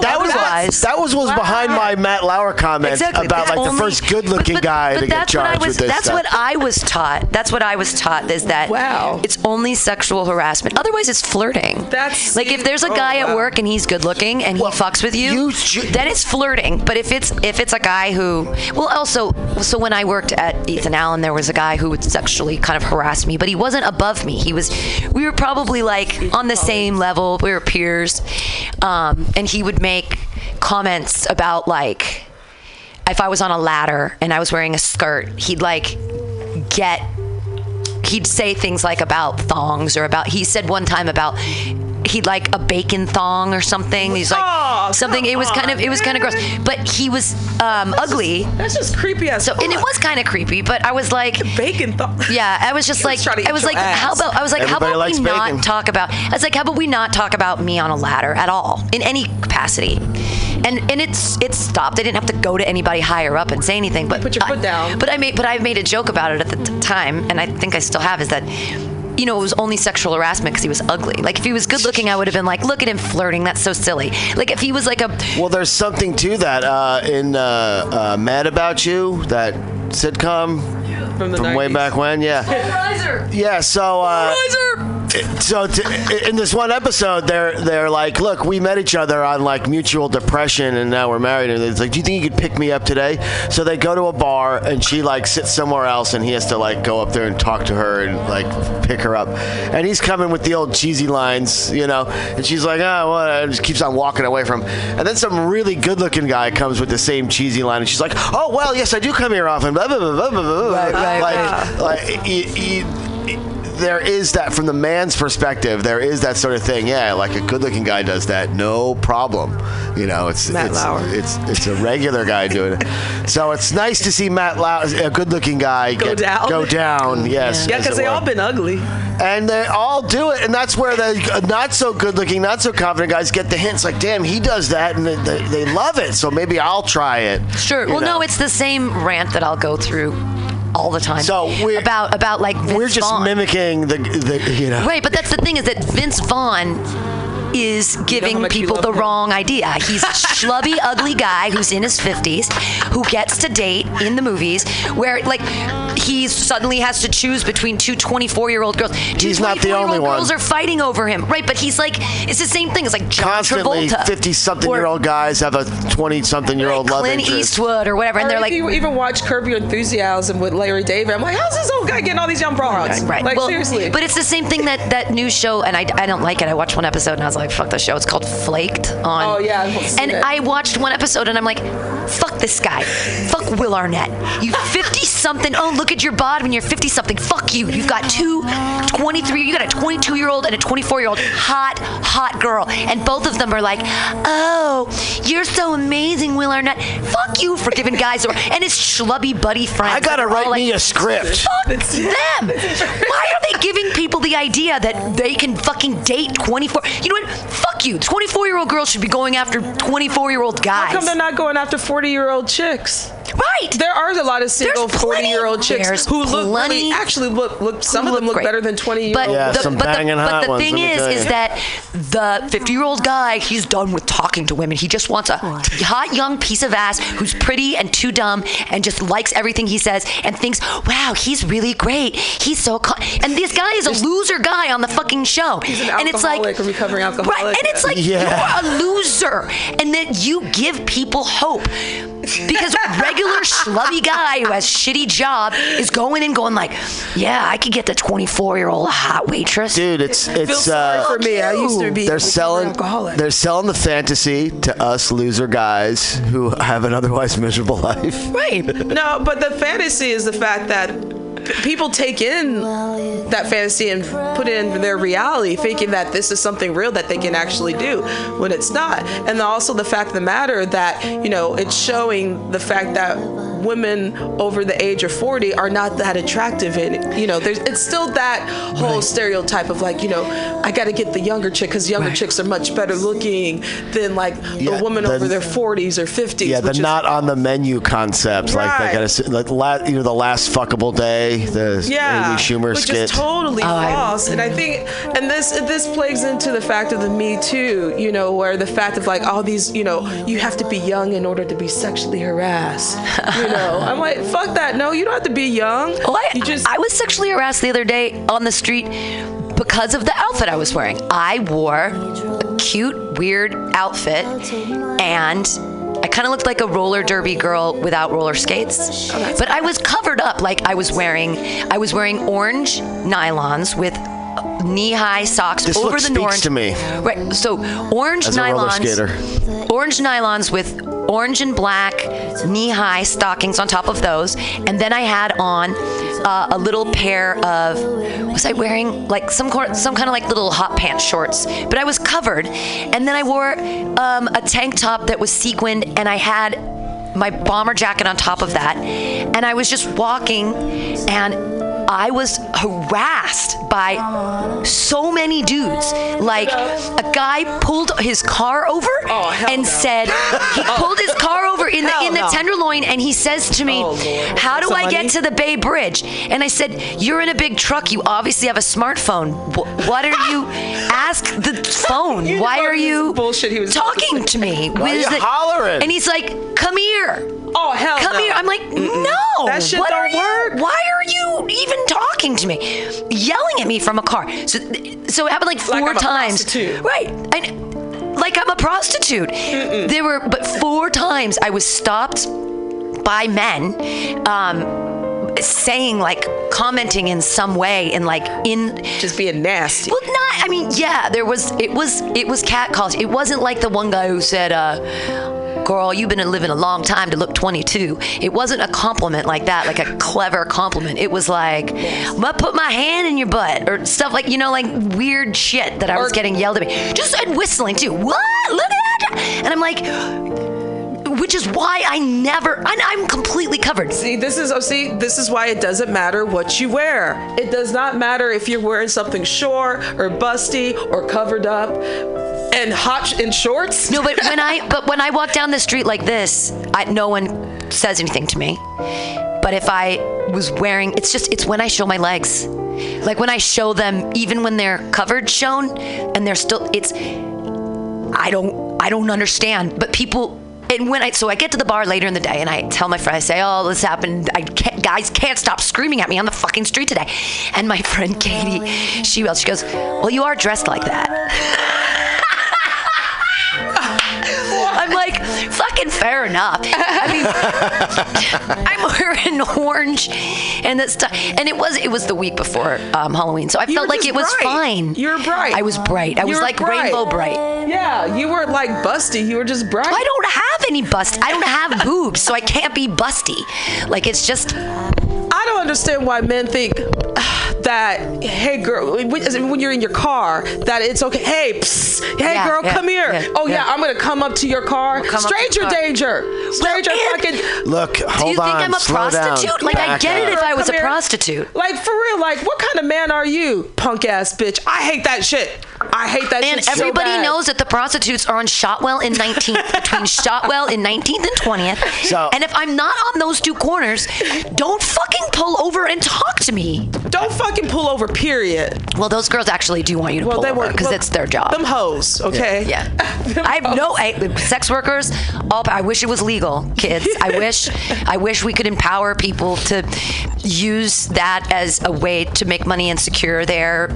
that was otherwise- that was was behind my Matt Lauer comment Exactly. about It's like the first good-looking but- but- guy but to get that's what I charged was, with this. That's stuff. what I was taught. That's what I was taught is that Wow. it's only sexual harassment. Otherwise, it's flirting. That's- like if there's a oh, guy at work and he's good looking and Well, he fucks with you, you ju- then it's flirting. But if it's if it's a guy who, well, also, so when I worked at Ethan Allen, there was a guy who would sexually kind of harass me, but he wasn't above me. He was, we were probably like on the same level. We were peers, um, and he would make comments about like if I was on a ladder and I was wearing a skirt, he'd like get he'd say things like about thongs or about he said one time about he'd like a bacon thong or something. He's like Aw, something it was come kind of it was kind of gross. But he was um, ugly. That's just creepy as So and it was kind of creepy, but I was like bacon thong. yeah, I was just like, was trying to eat I was your like, how about, I was like, Everybody how about likes we not talk about? I was like, how about we not talk about me on a ladder at all in any capacity? And and it's it stopped. I didn't have to go to anybody higher up and say anything. But Put your I- foot down. But I made but I made a joke about it at the t- time, and I think I still have. Is that you know, it was only sexual harassment because he was ugly. Like, if he was good looking, I would have been like, look at him flirting. That's so silly. Like, if he was like a, Well, there's something to that. Uh, in uh, uh, Mad About You, that sitcom From the from way back when, yeah. Yeah, so uh, so t- in this one episode, they're they're like, look, we met each other on like mutual depression, and now we're married. And it's like, do you think you could pick me up today? So they go to a bar, and she like sits somewhere else, and he has to like go up there and talk to her and like pick her up. And he's coming with the old cheesy lines, you know, and she's like, oh, well, and just keeps on walking away from. Him. And then some really good-looking guy comes with the same cheesy line, and she's like, oh, well, yes, I do come here often. Blah, blah, blah, blah, blah, blah. Right, right, like, right. like you, you, there is that from the man's perspective. There is that sort of thing. Yeah, like a good-looking guy does that, no problem. You know, it's Matt it's, Lauer. it's it's a regular guy doing it. So it's nice to see Matt Lauer, a good-looking guy, Go get- down? Go down. Yes. Yeah, because it they all been ugly. And they all do it, and that's where the not so good-looking, not so confident guys get the hints. Like, damn, he does that, and they, they, they love it. So maybe I'll try it. sure. Well, know. no, it's the same rant that I'll go through all the time. So we're- about about like Vince we're just Vaughn. mimicking the, the you know. Right, but that's the thing is that Vince Vaughn is giving much you people the him. wrong idea. He's a schlubby, ugly guy who's in his 50s who gets to date in the movies where, like, he suddenly has to choose between two 24 year old girls. Two He's not the 24-year-old only one. girls are fighting over him. Right, but he's like, it's the same thing. It's like John Constantly, Travolta. fifty-something-year-old guys have a twenty-something-year-old love Clint interest. Eastwood or whatever. And Or they're if like, you even watch Curb Your Enthusiasm with Larry David, I'm like, how's this old guy getting all these young broads? Right. Like well, seriously. But it's the same thing that that new show, and I, I don't like it. I watched one episode and I was like, fuck the show. It's called Flaked on. Oh, yeah, I've And it. I watched one episode and I'm like, fuck this guy. Fuck Will Arnett. You 50 something. Oh, look at your body when you're 50 something. Fuck you. You've got two 23, you got a 22 year old and a 24 year old hot, hot girl. And both of them are like, oh, you're so amazing, Will Arnett. Fuck you for giving guys, and his schlubby buddy friends. I gotta that are all write like, me a script. Fuck them. Why are they giving people the idea that they can fucking date 24? You know Fuck you. 24 year old girls should be going after 24 year old guys. How come they're not going after 40 year old chicks? Right. There are a lot of single There's 40 year old plenty- chicks there's who look plenty really, actually look, look some of them look look great. better than 20 year But old Yeah, the, some but the, banging but the ones, thing let me is, tell is you. that the 50 year old guy, he's done with talking to women. He just wants a hot young piece of ass who's pretty and too dumb and just likes everything he says and thinks, wow, he's really great. He's so. Co-. And this guy is a loser guy on the fucking show. He's an and it's like, alcoholic, a recovering alcoholic. Right, and it's like Yeah. you're a loser, and that you give people hope because regular schlubby guy who has shitty job is going and going like, yeah, I could get the 24 year old hot waitress. Dude, it's it's uh, for me. I used to be they're recovering selling they're selling the fantasy to us loser guys who have an otherwise miserable life. Right. No, but the fantasy is the fact that p- people take in that fantasy and put it in their reality, thinking that this is something real that they can actually do when it's not. And also the fact of the matter that, you know, it's showing the fact that women over the age of 40 are not that attractive and you know there's it's still that whole stereotype of like you know i got to get the younger chick because younger chicks are much better looking than like Yeah, a woman the- over their 40s or 50s Yeah, the which is- not on the menu concepts like Right. they gotta like la, you know the last fuckable day the yeah, Amy Schumer which skit. is totally Oh, I- false. and I think, and this this plays into the fact of the Me Too, you know, where the fact of like all these, you know, you have to be young in order to be sexually harassed. You know, I'm like, fuck that. No, you don't have to be young. Well, I, you just I was sexually harassed the other day on the street because of the outfit I was wearing. I wore a cute, weird outfit, and I kind of looked like a roller derby girl without roller skates. Oh, but I was covered up, like I was wearing. I was wearing orange nylons with knee-high socks This over look the speaks orange. to me. Right. So orange As nylons. Orange nylons with orange and black knee-high stockings on top of those, and then I had on uh, a little pair of was I wearing like some cor- some kind of like little hot pants shorts, but I was covered, and then I wore um, a tank top that was sequined, and I had my bomber jacket on top of that, and I was just walking, and I was harassed by so many dudes. Like a guy pulled his car over Oh, and no. said he oh. pulled his car over in the Hell in the no. tenderloin and he says to me, Oh, "How do I get to the Bay Bridge?" And I said, "You're in a big truck. You obviously have a smartphone. Wh- What are you? Ask the phone. You Why are you bullshit he was talking to me? Why are you hollering? And he's like, "Come here." Oh hell Come no. here. I'm like, no. That shit what don't are you, work. Why are you even talking to me? Yelling at me from a car. So, so it happened like four Like I'm times. Right. Like I'm a prostitute. There were, but four times I was stopped by men. Um, saying like commenting in some way and like in just being nasty. well, not. I mean, yeah, there was. It was. It was cat calls. It wasn't like the one guy who said, uh, "Girl, you've been living a long time to look 22." It wasn't a compliment like that, like a clever compliment. It was like, "I'm gonna put my hand in your butt" or stuff like you know, like weird shit that I was Or- getting yelled at me. Just and whistling too. What? Look at that! And I'm like. Which is why I never, and I'm completely covered. See, this is oh, see, this is why it doesn't matter what you wear. It does not matter if you're wearing something short or busty or covered up and hot sh- in shorts. No, but when I but when I walk down the street like this, I, no one says anything to me. But if I was wearing, it's just it's when I show my legs, like when I show them, even when they're covered, shown, and they're still. It's I don't I don't understand. But people. And when I so I get to the bar later in the day and I tell my friend I say oh this happened. I can't guys can't stop screaming at me on the fucking street today, and my friend Katie she yells she goes well you are dressed like that. fucking fair enough. I mean, I'm wearing orange and that stuff, and it was it was the week before um, Halloween, so I felt like it was bright. fine. You were bright. I was bright. I You was like bright. rainbow bright. Yeah, you weren't like busty. You were just bright. I don't have any bust. I don't have boobs, so I can't be busty. Like it's just I don't understand why men think that hey girl when when you're in your car that it's okay hey psst, hey Yeah, girl yeah, come here yeah, oh yeah. yeah. I'm gonna come up to your car come up stranger your car. danger stranger and- fucking Look, Do you think on. I'm a slow down, prostitute? Like I back get it if I was Come a here. prostitute. like for real like what kind of man are you punk ass bitch I hate that shit I hate that And shit so everybody bad. knows that the prostitutes are on Shotwell in 19th, between Shotwell in 19th and 20th. So- and if I'm not on those two corners, don't fucking pull over and talk to me. Don't fucking pull over, period. Well, those girls actually do want you to Well, pull they over because well, it's their job. Them hoes, okay? Yeah. I have no I, sex workers. All I wish it was legal, kids. I wish I wish we could empower people to use that as a way to make money and secure their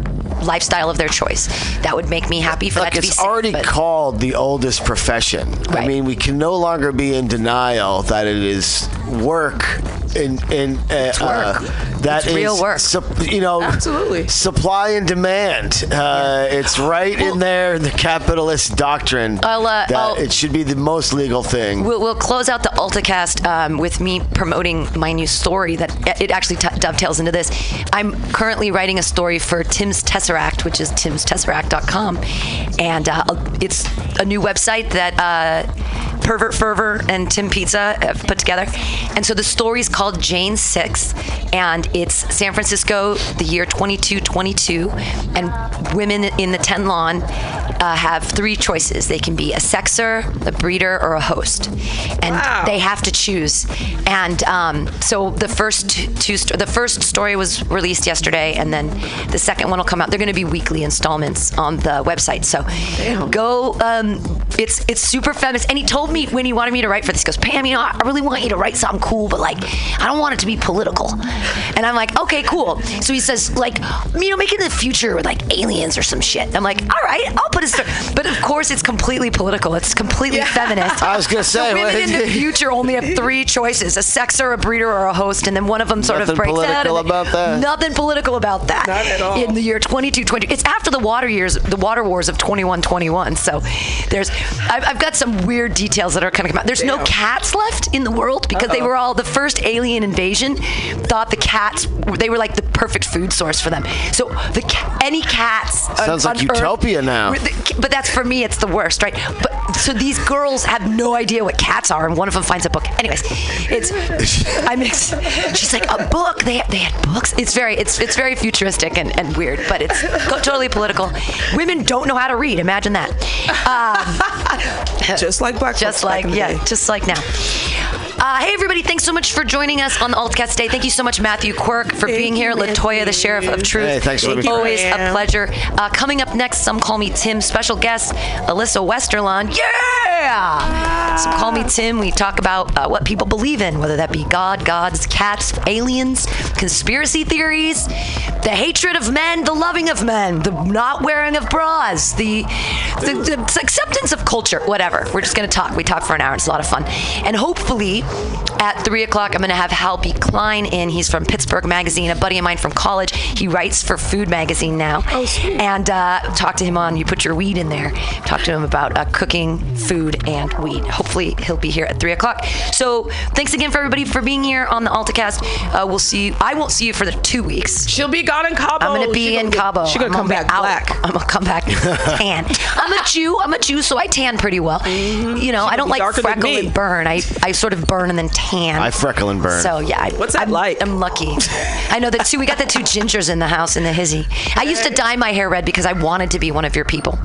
lifestyle of their choice. That would make me happy for Look, that to be it's safe, already but- called the oldest profession. I mean, we can no longer be in denial that it is work in in uh, work. Uh, that It's real is work. sup- you know, Absolutely. supply and demand. Uh, It's right in there, the capitalist doctrine I'll, uh, that I'll- it should be the most legal thing. We'll, we'll close out the AltaCast um, with me promoting my new story that it actually t- dovetails into this. I'm currently writing a story for Tim's Tesseract, which is timstesseract.com. And uh, it's a new website that uh, Pervert Fervor and Tim Pizza have put together. And so the story is called Jane 6, and it's San Francisco, the year 2222. And women in the 10 lawn uh, have three choices they can be a sexer, a breeder, or a host. And Wow. they have to choose. And um, so the first two, the first story was released yesterday, and then the second one will come out. They're going to be weekly installments on the website. So go. Um, it's it's super feminist. And he told me when he wanted me to write for this, he goes, Pam, you know, I really want you to write something cool, but like, I don't want it to be political. And I'm like, okay, cool. So he says, like, you know, make it in the future with like aliens or some shit. I'm like, all right, I'll put a story. But of course, it's completely political. It's completely feminist. I was gonna say, The women in the future only have three choices: a sexer, a breeder, or a host, and then one of them sort Nothing of breaks out. Nothing political about that. Nothing political about that. Not at all. In the year 2220, it's after the water years, the water wars of 2121. So there's, I've, I've got some weird details that are kind of come out. There's no cats left in the world because they were all the first alien invasion. Thought the cats they were like the perfect food source for them. So the any cats on- Sounds like on Earth- utopia now. but that's for me, it's the worst, right? But so these girls have no idea what cats are, and one of them finds a book. Anyways, it's I'm. Ex- she's like a book. They they had books. It's very it's it's very futuristic and, and weird, but it's totally political. Women don't know how to read. Imagine that. Um, Just like black just like yeah, day. just like now. Uh, hey everybody! Thanks so much for joining us on the AltaCast today. Thank you so much, Matthew Quirk, for Thank being you, here. Latoya, the sheriff of truth. Hey, thanks for Thank letting me you. Always a pleasure. Uh, coming up next, some call me Tim. Special guest Alyssa Westerlund. Yeah. Some call me Tim. We talk about uh, what people believe in, whether that be God, gods, cats, aliens, conspiracy theories, the hatred of men, the loving of men, the not wearing of bras, the the, the acceptance of culture, whatever. We're just gonna talk. We talk for an hour. It's a lot of fun, and hopefully at three o'clock, I'm gonna have Hal B. Klein in. He's from Pittsburgh Magazine, a buddy of mine from college. He writes for Food Magazine now. Oh, sweet. And uh, talk to him on. You put your weed in there. Talk to him about uh, cooking, food, and weed. Hopefully, he'll be here at three o'clock. So, thanks again for everybody for being here on the AltaCast. Uh, we'll see you. I won't see you for the two weeks. She'll be gone in Cabo. I'm gonna be She in Cabo. She's gonna come back black. I'm gonna come back tan. I'm a Jew. I'm a Jew, so I tan pretty well. You know, I don't like freckle and burn. I, I sort of burn and then tan. I freckle and burn. So yeah, I, What's that I'm, like? I'm lucky. I know that too. We got the two gingers in the house in the hizzy. I used to dye my hair red because I wanted to be one of your people.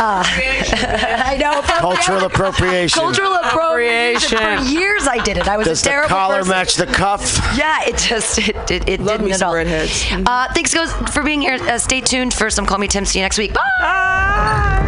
Uh, I know. Cultural appropriation. Cultural appropriation. For years I did it. I was Does a the terrible collar person. match the cuff? Yeah, it just it it, it Love didn't me at some all. redheads. Uh, thanks guys for being here. Uh, stay tuned for some Call Me Tim. See you next week. Bye. Are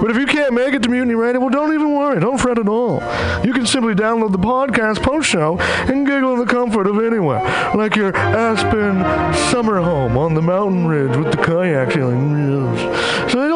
But if you can't make it to Mutiny Radio, well, don't even worry. Don't fret at all. You can simply download the podcast post show and giggle in the comfort of anywhere, like your Aspen summer home on the mountain ridge with the kayak feeling. So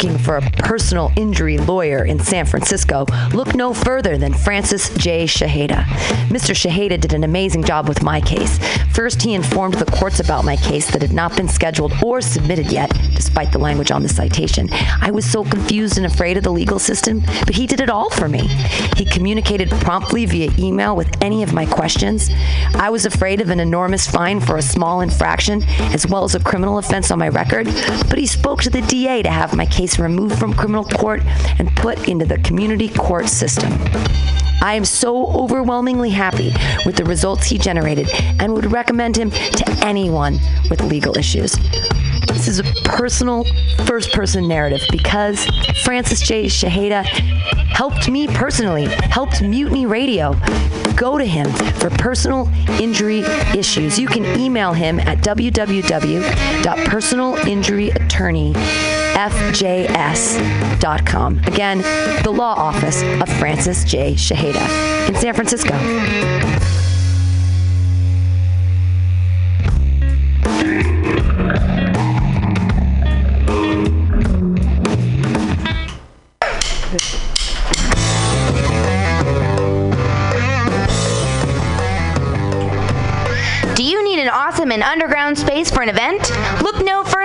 Looking for a personal injury lawyer in San Francisco, look no further than Francis J. Shehadeh. Mr. Shehadeh did an amazing job with my case. First, he informed the courts about my case that had not been scheduled or submitted yet, despite the language on the citation. I was so confused and afraid of the legal system, but he did it all for me. He communicated promptly via email with any of my questions. I was afraid of an enormous fine for a small infraction, as well as a criminal offense on my record, but he spoke to the DA to have my case removed from criminal court and put into the community court system. I am so overwhelmingly happy with the results he generated and would recommend him to anyone with legal issues. This is a personal first person narrative because Francis J. Shehadeh helped me personally, helped Mutiny Radio. Go to him for personal injury issues. You can email him at www.personalinjuryattorneyfjs.com. Again, the law office of Francis J. Shehadeh in San Francisco. Do you need an awesome and underground space for an event? Look no further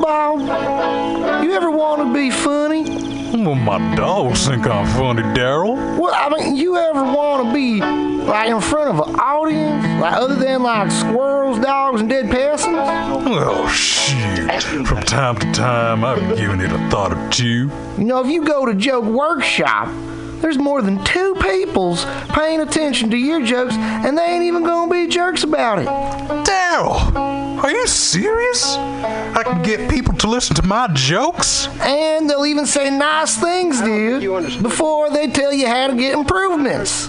Oh. Bob, you ever want to be funny? Well, my dogs think I'm funny, Daryl. Well, I mean, you ever want to be like in front of an audience, like other than like squirrels, dogs, and dead peasants? Well, shit. From time to time, I've given it a thought or two. You know, if you go to Joke Workshop, there's more than two peoples paying attention to your jokes, and they ain't even gonna be jerks about it. Daryl, are you serious? I can get people to listen to my jokes? And they'll even say nice things, dude, before they tell you how to get improvements.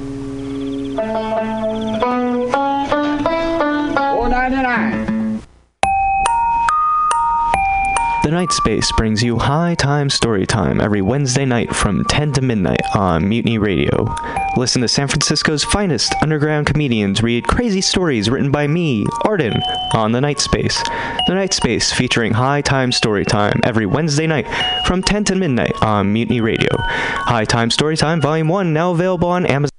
The Night Space brings you High Time Story Time every Wednesday night from 10 to midnight on Mutiny Radio. Listen to San Francisco's finest underground comedians read crazy stories written by me, Arden, on The Night Space. The Night Space featuring High Time Story Time every Wednesday night from 10 to midnight on Mutiny Radio. High Time Story Time Volume 1 now available on Amazon.